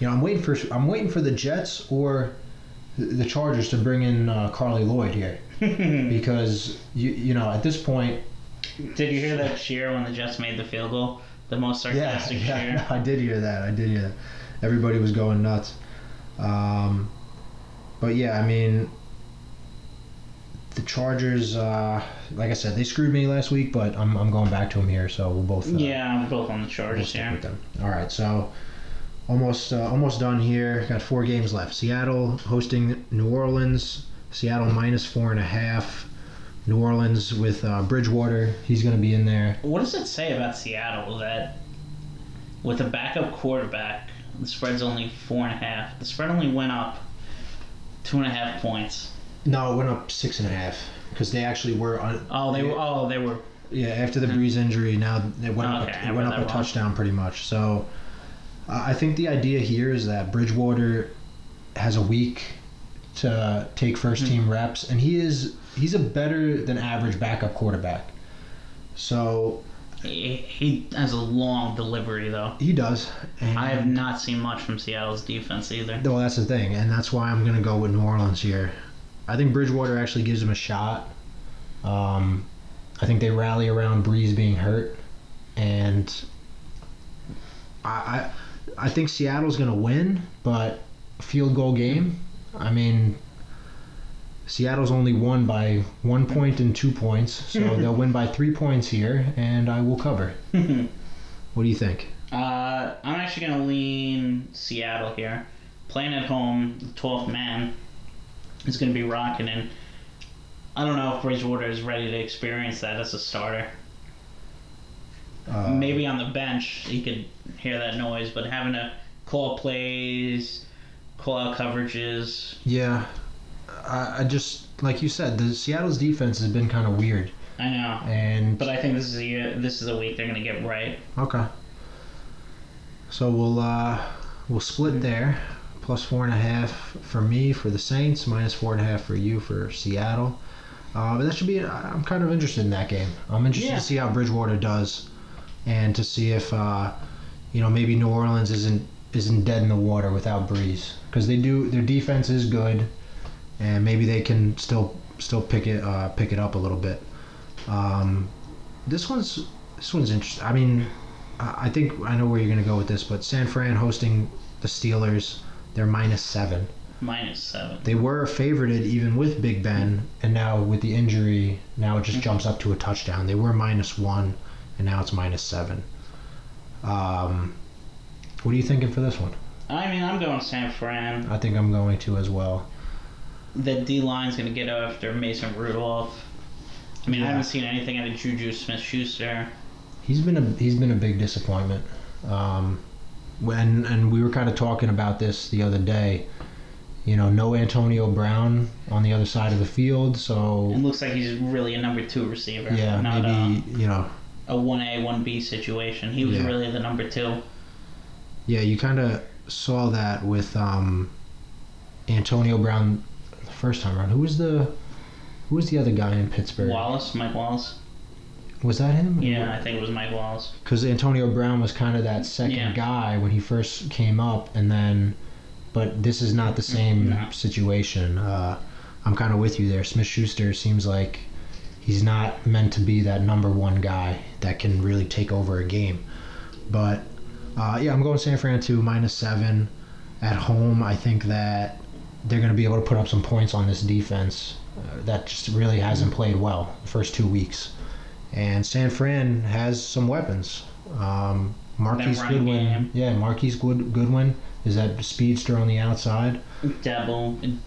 you know, I'm waiting for I'm waiting for the Jets or the- Chargers to bring in uh, Carli Lloyd here because you you know at this point, Did you hear that cheer when the Jets made the field goal? The most yeah, sarcastic yeah, cheer. no, I did hear that. I did hear that. Everybody was going nuts. Um, but yeah, I mean, the Chargers, uh, like I said, they screwed me last week, but I'm, I'm going back to them here, so we'll both. Uh, Yeah, I'm both on the we'll Chargers stick here. All right, so almost uh, almost done here. Got four games left. Seattle hosting New Orleans. Seattle minus four and a half. New Orleans with uh, Bridgewater. He's going to be in there. What does it say about Seattle that with a backup quarterback, the spread's only four and a half? The spread only went up two and a half points. No, it went up six and a half because they actually were on. Oh, they were. Oh, they were. Yeah, after the Brees injury, now it went up. Okay, it went up a wrong. touchdown pretty much. So, uh, I think the idea here is that Bridgewater has a week to take first team reps, and he is he's a better than average backup quarterback. So He, he has a long delivery though. he does. And I have not seen much from Seattle's defense either. Well, that's the thing, and that's why I'm going to go with New Orleans here. I think Bridgewater actually gives him a shot. Um, I think they rally around Brees being hurt, and I I, I think Seattle's going to win, but field goal game. I mean, Seattle's only won by one point and two points, so they'll win by three points here, and I will cover. What do you think? Uh, I'm actually going to lean Seattle here. Playing at home, the 12th man is going to be rocking, and I don't know if Bridgewater is ready to experience that as a starter. Uh, Maybe on the bench he could hear that noise, but having to call plays, call out coverages, Yeah, I, I just like you said, the Seattle's defense has been kind of weird, I know. and But I think this is a this is a week they're going to get right. okay. So we'll uh, we'll split there, plus four and a half for me for the Saints, minus four and a half for you for Seattle. Uh, but that should be. I'm kind of interested in that game. I'm interested Yeah. to see how Bridgewater does, and to see if uh, you know maybe New Orleans isn't isn't dead in the water without Brees because they do their defense is good, and maybe they can still still pick it uh, pick it up a little bit. Um, this one's this one's interesting. I mean, I I think I know where you're gonna go with this, but San Fran hosting the Steelers, they're minus seven. Minus seven. They were favorited even with Big Ben, and now with the injury, now it just jumps up to a touchdown. They were minus one, and now it's minus seven. Um, what are you thinking for this one? I mean, I'm going San Fran. I think I'm going to as well. The D line's going to get after Mason Rudolph. I mean, I haven't seen anything out of Juju Smith Schuster. He's been a he's been a big disappointment. Um, when and we were kind of talking about this the other day. You know, no Antonio Brown on the other side of the field, so It looks like he's really a number two receiver. yeah, not maybe you know, a, a 1A, 1B situation. He was Yeah. really the number two. yeah, you kind of saw that with um, Antonio Brown the first time around. Who was the who was the other guy in Pittsburgh? Wallace, Mike Wallace. Was that him? Yeah, I think it was Mike Wallace. because Antonio Brown was kind of that second Yeah. guy when he first came up, and then, but this is not the same No. situation. Uh, I'm kind of with you there. Smith Schuster seems like he's not meant to be that number one guy that can really take over a game. But uh, yeah, I'm going San Fran too, minus seven at home. I think that they're going to be able to put up some points on this defense uh, that just really hasn't played well the first two weeks. And San Fran has some weapons. Um, Marquise Goodwin, game. yeah, Marquise Good, Goodwin is that speedster on the outside. Debo,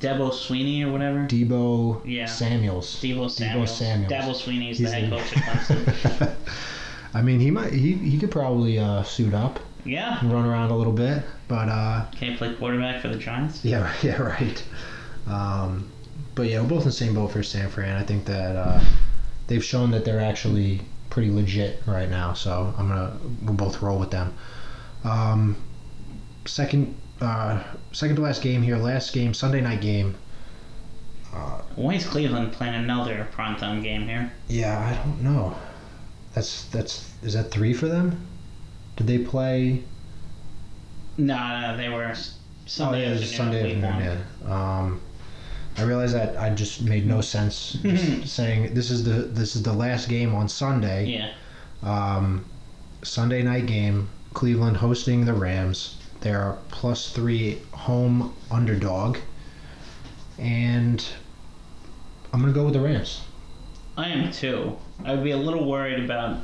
Debo Swinney or whatever. Debo Yeah. Samuels. Deebo Samuels. Deebo Samuels. Dabo Swinney's He's the head coach at Clemson. I mean, he might he, he could probably uh, suit up yeah. and run around a little bit, but uh, Can't play quarterback for the Giants. yeah, yeah, right. Um, but yeah, we're both in the same boat for San Fran. I think that uh, they've shown that they're actually pretty legit right now. So I'm gonna we'll both roll with them. Um, second, uh, second to last game here. Last game, Sunday night game. Uh, Why is Cleveland playing another primetime game here? yeah, I don't know. That's that's is that three for them? Did they play? No, no, they were Sunday oh, yeah, afternoon. Sunday afternoon. Yeah. Um, I realize that I just made no sense just saying this is the this is the last game on Sunday. Yeah. Um, Sunday night game. Cleveland hosting the Rams. They're plus three home underdog, and I'm gonna go with the Rams. I am too. I would be a little worried about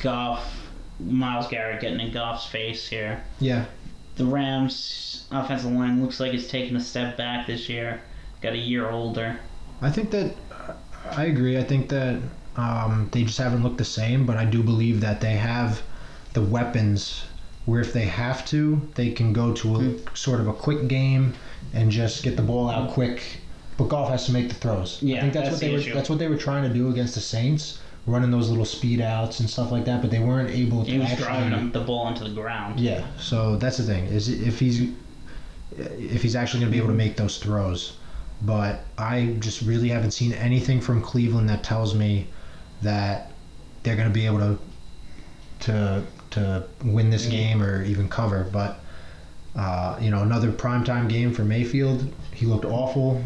Goff, Myles Garrett getting in Goff's face here. Yeah, The Rams' offensive line looks like it's taken a step back this year. Got a year older. I think that I agree. I think that um, they just haven't looked the same, but I do believe that they have the weapons where if they have to, they can go to a sort of a quick game and just get the ball out quick but Goff has to make the throws. I Yeah, think that's, that's what they the were. issue. That's what they were trying to do against the Saints, running those little speed outs and stuff like that. But they weren't able to He was actually. driving the ball into the ground. Yeah, so that's the thing is if he's if he's actually going to be able to make those throws. But I just really haven't seen anything from Cleveland that tells me that they're going to be able to to to win this game or even cover. But uh, you know, another primetime game for Mayfield. He looked awful.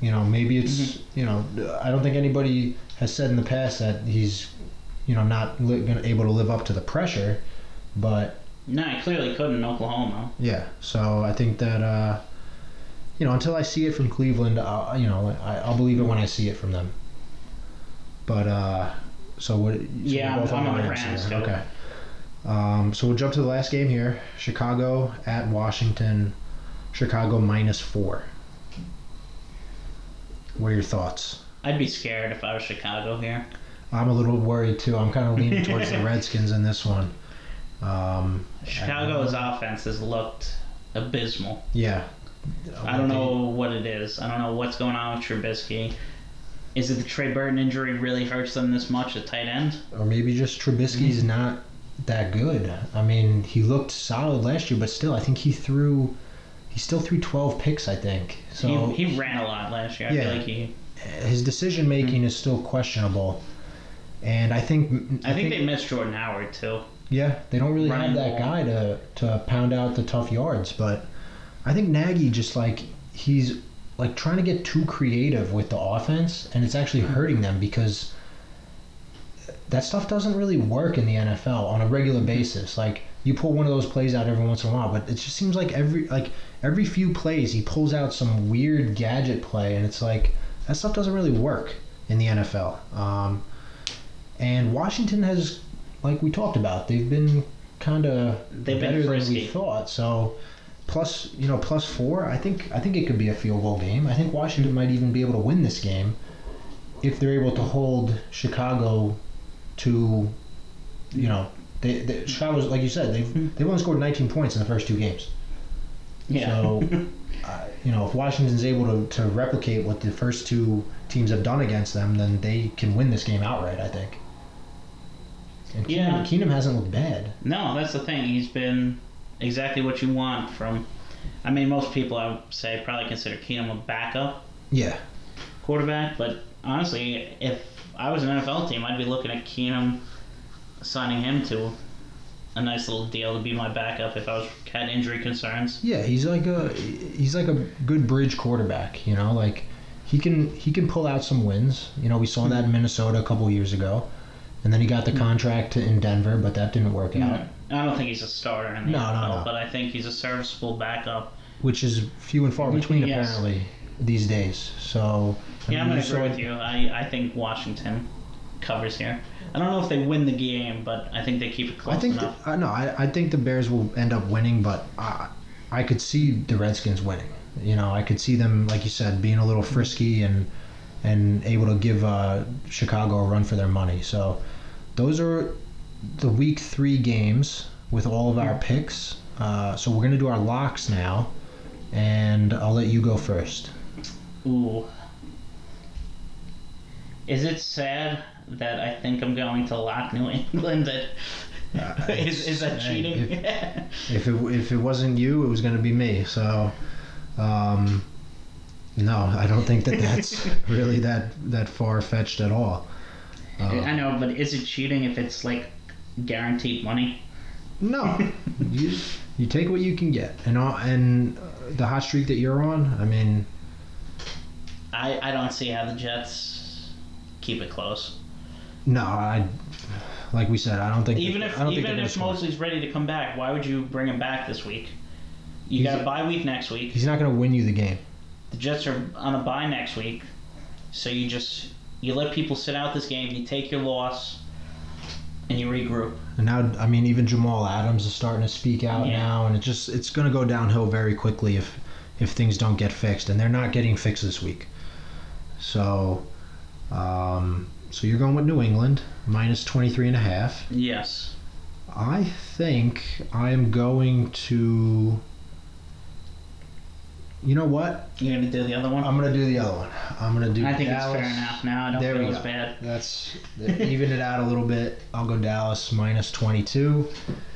You know, maybe it's you know I don't think anybody has said in the past that he's you know not li- able to live up to the pressure, but No, I clearly couldn't in Oklahoma. yeah, so I think that uh, you know until I see it from Cleveland, I'll, you know I, I'll believe it when I see it from them. But uh, so what? So Yeah, I'm- I'm on the Rams Rams, here. too. Okay. Um, so we'll jump to the last game here: Chicago at Washington. Chicago minus four. What are your thoughts? I'd be scared if I was Chicago here. I'm a little worried too. I'm kind of leaning towards the Redskins in this one. Um, Chicago's offense has looked abysmal. yeah. I don't know what it is. I don't know what's going on with Trubisky. Is it the Trey Burton injury really hurts them this much at tight end? or maybe just Trubisky's Mm-hmm. not that good. I mean, he looked solid last year, but still, I think he threw, he still threw 12 picks. I think so. he, he ran a lot last year. I Yeah. feel like he. his decision making is still questionable, and I think I, think, they missed Jordan Howard too. Yeah they don't really have that ball. guy to to pound out the tough yards. But I think Nagy just like he's like trying to get too creative with the offense, and it's actually hurting them because that stuff doesn't really work in the NFL on a regular basis. Like you pull one of those plays out every once in a while, but it just seems like every like every few plays he pulls out some weird gadget play, and it's like that stuff doesn't really work in the NFL. Um, and Washington has, like we talked about, they've been kind of They've been better than we thought. So plus you know plus four, I think I think it could be a field goal game. I think Washington might even be able to win this game if they're able to hold Chicago to, you know, they, they Chicago's like you said they've they've only scored 19 points in the first two games. Yeah. So, uh, you know, if Washington's able to, to replicate what the first two teams have done against them, then they can win this game outright. I think. And Keenum, Yeah. Keenum hasn't looked bad. no, that's the thing. He's been exactly what you want from. I mean, most people I would say probably consider Keenum a backup Yeah. quarterback, but honestly, if I was an NFL team, I'd be looking at Keenum, signing him to a nice little deal to be my backup if I was had injury concerns. Yeah, he's like a he's like a good bridge quarterback. You know, like he can he can pull out some wins. You know, we saw hmm. that in Minnesota a couple years ago, and then he got the contract in Denver, but that didn't work out. I don't think he's a starter in the No, no, NFL, no. but I think he's a serviceable backup. Which is few and far between Yes. apparently these days. So I Yeah, I'm mean, gonna you saw- agree with you. I, I think Washington covers here. I don't know if they win the game, but I think they keep it close I think enough. the, I no, I, I think the Bears will end up winning, but I, I could see the Redskins winning. You know, I could see them, like you said, being a little frisky and and able to give uh, Chicago a run for their money. So those are the week three games with all of our picks. Uh, so we're gonna do our locks now, and I'll let you go first. Ooh. Is it sad that I think I'm going to lock New England? At, Uh, is, is that cheating? If it if it wasn't you, it was gonna be me. So, um, no, I don't think that that's really that that far fetched at all. Uh, I know, but is it cheating if it's like guaranteed money? no, you you take what you can get, and all, and uh, the hot streak that you're on. I mean, I, I don't see how the Jets keep it close. no, I like we said, I don't think Even if I don't think even if. Mosley's ready to come back, why would you bring him back this week? You He's got a bye week next week. he's not gonna win you the game. The Jets are on a bye next week, so you just you let people sit out this game. You take your loss, and you regroup. And now, I mean, even Jamal Adams is starting to speak out Yeah. now, and it just it's going to go downhill very quickly if if things don't get fixed, and they're not getting fixed this week. So, um, so you're going with New England minus 23 and a half. Yes. I think I am going to you know what? You're gonna do the other one? I'm gonna do the other one. I'm gonna do. I think Dallas. it's fair enough now. I don't There feel as bad. That's even it out a little bit. I'll go Dallas minus 22.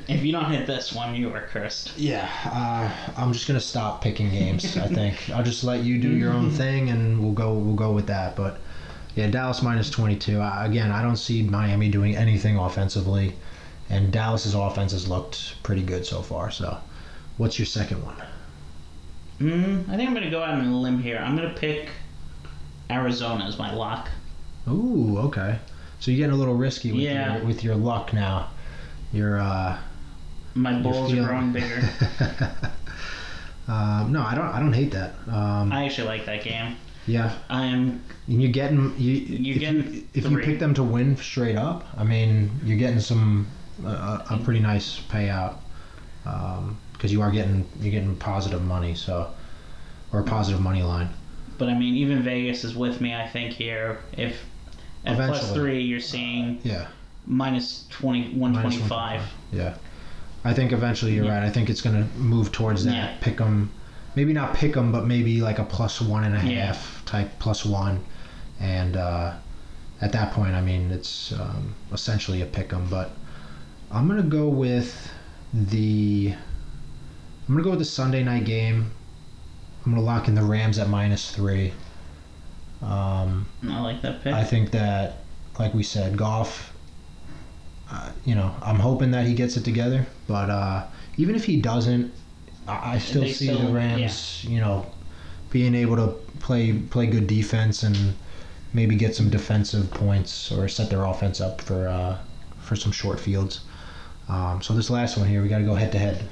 If you don't hit this one, you are cursed. Yeah, uh, I'm just gonna stop picking games. I think I'll just let you do your own thing, and we'll go we'll go with that. But yeah, Dallas minus 22. I, again, I don't see Miami doing anything offensively, and Dallas's offense has looked pretty good so far. So, what's your second one? Mm, I think I'm gonna go out on a limb here. I'm gonna pick Arizona as my lock. Ooh, okay. So you're getting a little risky with Yeah. your with your luck now. You're uh, My balls are growing bigger. um, no, I don't. I don't hate that. Um, I actually like that game. yeah, I am. And you're getting you. You're if getting you, if you pick them to win straight up, I mean, you're getting some uh, a pretty nice payout because you are getting you're getting positive money, so or a positive money line. But I mean, even Vegas is with me. I think here, if at Eventually. three, you're seeing Yeah, minus 20, 125. yeah. I think eventually you're Yeah. right. I think it's gonna move towards that Yeah. pick 'em, maybe not pick 'em, but maybe like a plus one and a half Yeah. type plus one, and uh, at that point, I mean, it's um, essentially a pick 'em. But I'm gonna go with the. I'm gonna go with the Sunday night game. I'm gonna lock in the Rams at minus three. Um, I like that pick. I think that, like we said, Goff. Uh, you know, I'm hoping that he gets it together, but uh, even if he doesn't, I, I still They see still- the Rams. You know, being able to play play good defense and maybe get some defensive points or set their offense up for uh, for some short fields. Um, so this last one here, we got to go head to head.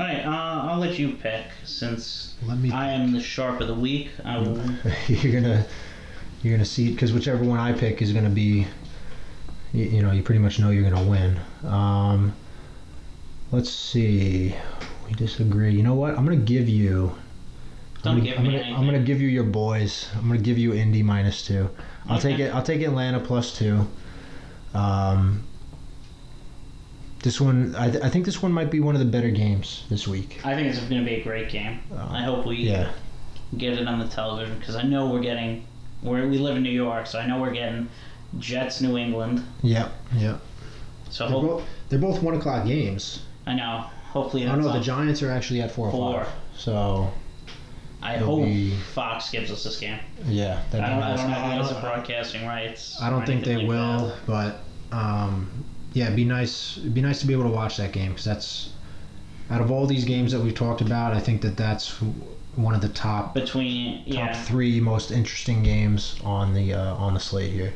All right, uh, I'll let you pick since Let me. I am the sharp of the week. I will. you're gonna you're gonna see because whichever one I pick is gonna be you, you know you pretty much know you're gonna win. Um, let's see. We disagree. You know what? I'm gonna give you. Don't I'm gonna, give I'm me gonna, anything. I'm gonna give you your boys. I'm gonna give you Indy minus two. I'll take it. I'll take Atlanta plus two. Um, this one, I, th- I think this one might be one of the better games this week. I think it's going to be a great game. Uh, I hope we Yeah, get it on the television because I know we're getting. We're, we live in New York, so I know we're getting Jets New England. yep, yep. So They're hope, both, they're both one o'clock games. I know. Hopefully Oh that's no, the Giants are actually at four Four. o'clock. So I hope be- Fox gives us this game. yeah, that'd I don't, I don't know who I has the don't, broadcasting rights. I don't think they like will, that. but um, yeah, it'd be nice. It'd be nice to be able to watch that game because that's out of all these games that we've talked about, I think that that's one of the top Between top yeah, three most interesting games on the uh, on the slate here.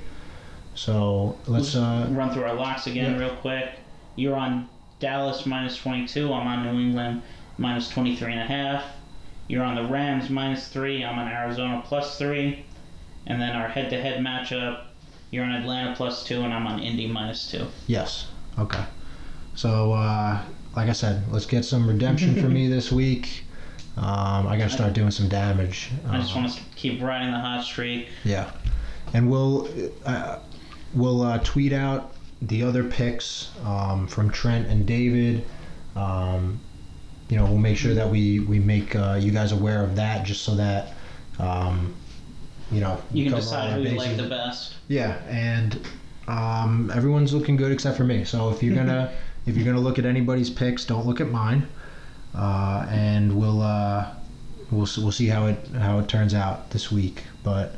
So let's uh, run through our locks again yeah. real quick. You're on Dallas minus 22. I'm on New England minus 23 and a half. You're on the Rams minus three. I'm on Arizona plus three. And then our head-to-head matchup, you're on Atlanta plus two, and I'm on Indy minus two. yes, okay. So uh, like I said, let's get some redemption for me this week. Um, I got to start doing some damage. I just Um, want to keep riding the hot streak. Yeah, and we'll uh, we'll uh, tweet out the other picks um, from Trent and David. Um, you know, we'll make sure that we we make uh, you guys aware of that, just so that um, you know You can decide who you like the best. Yeah, and um, everyone's looking good except for me. So if you're gonna if you're gonna look at anybody's picks, don't look at mine, uh, and we'll uh, we'll we'll see how it how it turns out this week. But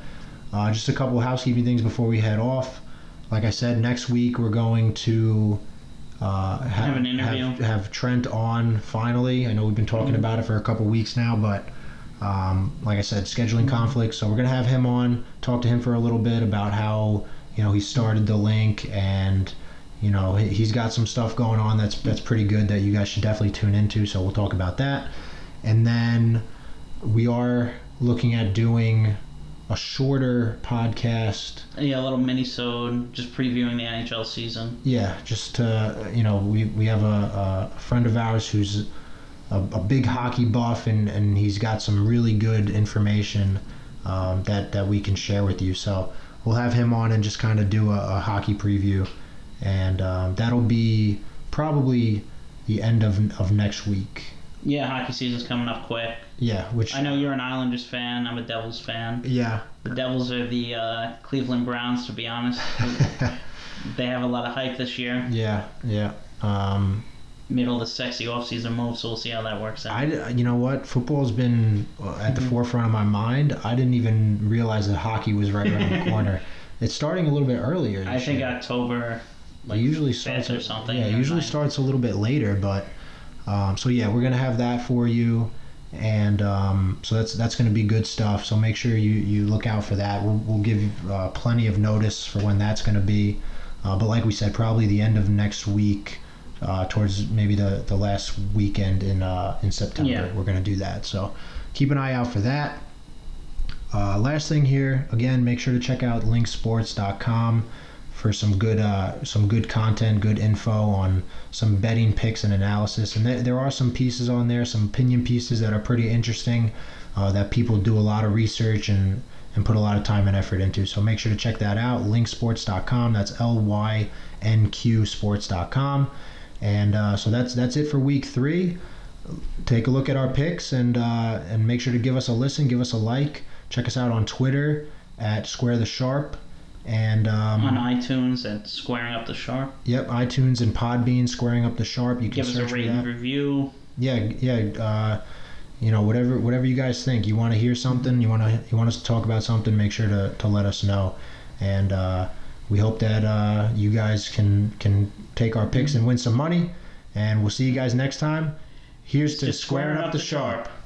uh, just a couple of housekeeping things before we head off. Like I said, next week we're going to uh, have, Have an interview. Have, have Trent on finally. I know we've been talking Mhm. about it for a couple weeks now, but um, like I said, scheduling conflicts. So we're gonna have him on, talk to him for a little bit about how you know he started the Lynq and you know he- he's got some stuff going on that's that's pretty good that you guys should definitely tune into. So we'll talk about that, and then we are looking at doing a shorter podcast. Yeah, a little mini-sode, just previewing the NHL season. Yeah, just to you know, we we have a, a friend of ours who's a, a big hockey buff, and, and he's got some really good information um, that that we can share with you. So we'll have him on and just kind of do a, a hockey preview, and um, that'll be probably the end of of next week. Yeah, hockey season's coming up quick. Yeah, which I know you're an Islanders fan. I'm a Devils fan. yeah, The Devils are the uh, Cleveland Browns, to be honest. they have a lot of hype this year. yeah, yeah. Um, Middle of the sexy offseason move, so we'll see how that works out. I, you know what? Football's been uh, at the Mhm. forefront of my mind. I didn't even realize that hockey was right around the corner. It's starting a little bit earlier. I think year. October, like it usually starts or something. Yeah, it usually ninth. starts a little bit later, but um, so yeah, we're gonna have that for you, and um, so that's that's gonna be good stuff. So make sure you you look out for that. We'll, we'll give you uh, plenty of notice for when that's gonna be, uh, but like we said, probably the end of next week. Uh, towards maybe the, the last weekend in uh, in September, Yeah. we're gonna do that. So keep an eye out for that. Uh, last thing here, again, make sure to check out lynqsports.com for some good uh, some good content, good info on some betting picks and analysis. And there, there are some pieces on there, some opinion pieces that are pretty interesting uh, that people do a lot of research and and put a lot of time and effort into. So make sure to check that out. Lynqsports.com. That's L Y N Q Sports.com. And uh, so that's that's it for week three. Take a look at our picks and uh, and make sure to give us a listen, give us a like. Check us out on Twitter at Square the Sharp. And um, on iTunes and squaring up the sharp. Yep, iTunes and Podbean, squaring up the sharp. You can Give us a and review. Yeah, yeah. Uh, you know, whatever, whatever you guys think. You want to hear something? You want to, you want us to talk about something? Make sure to, to let us know. And uh, we hope that uh, you guys can can take our picks and win some money. And we'll see you guys next time. Here's to squaring up the sharp. sharp.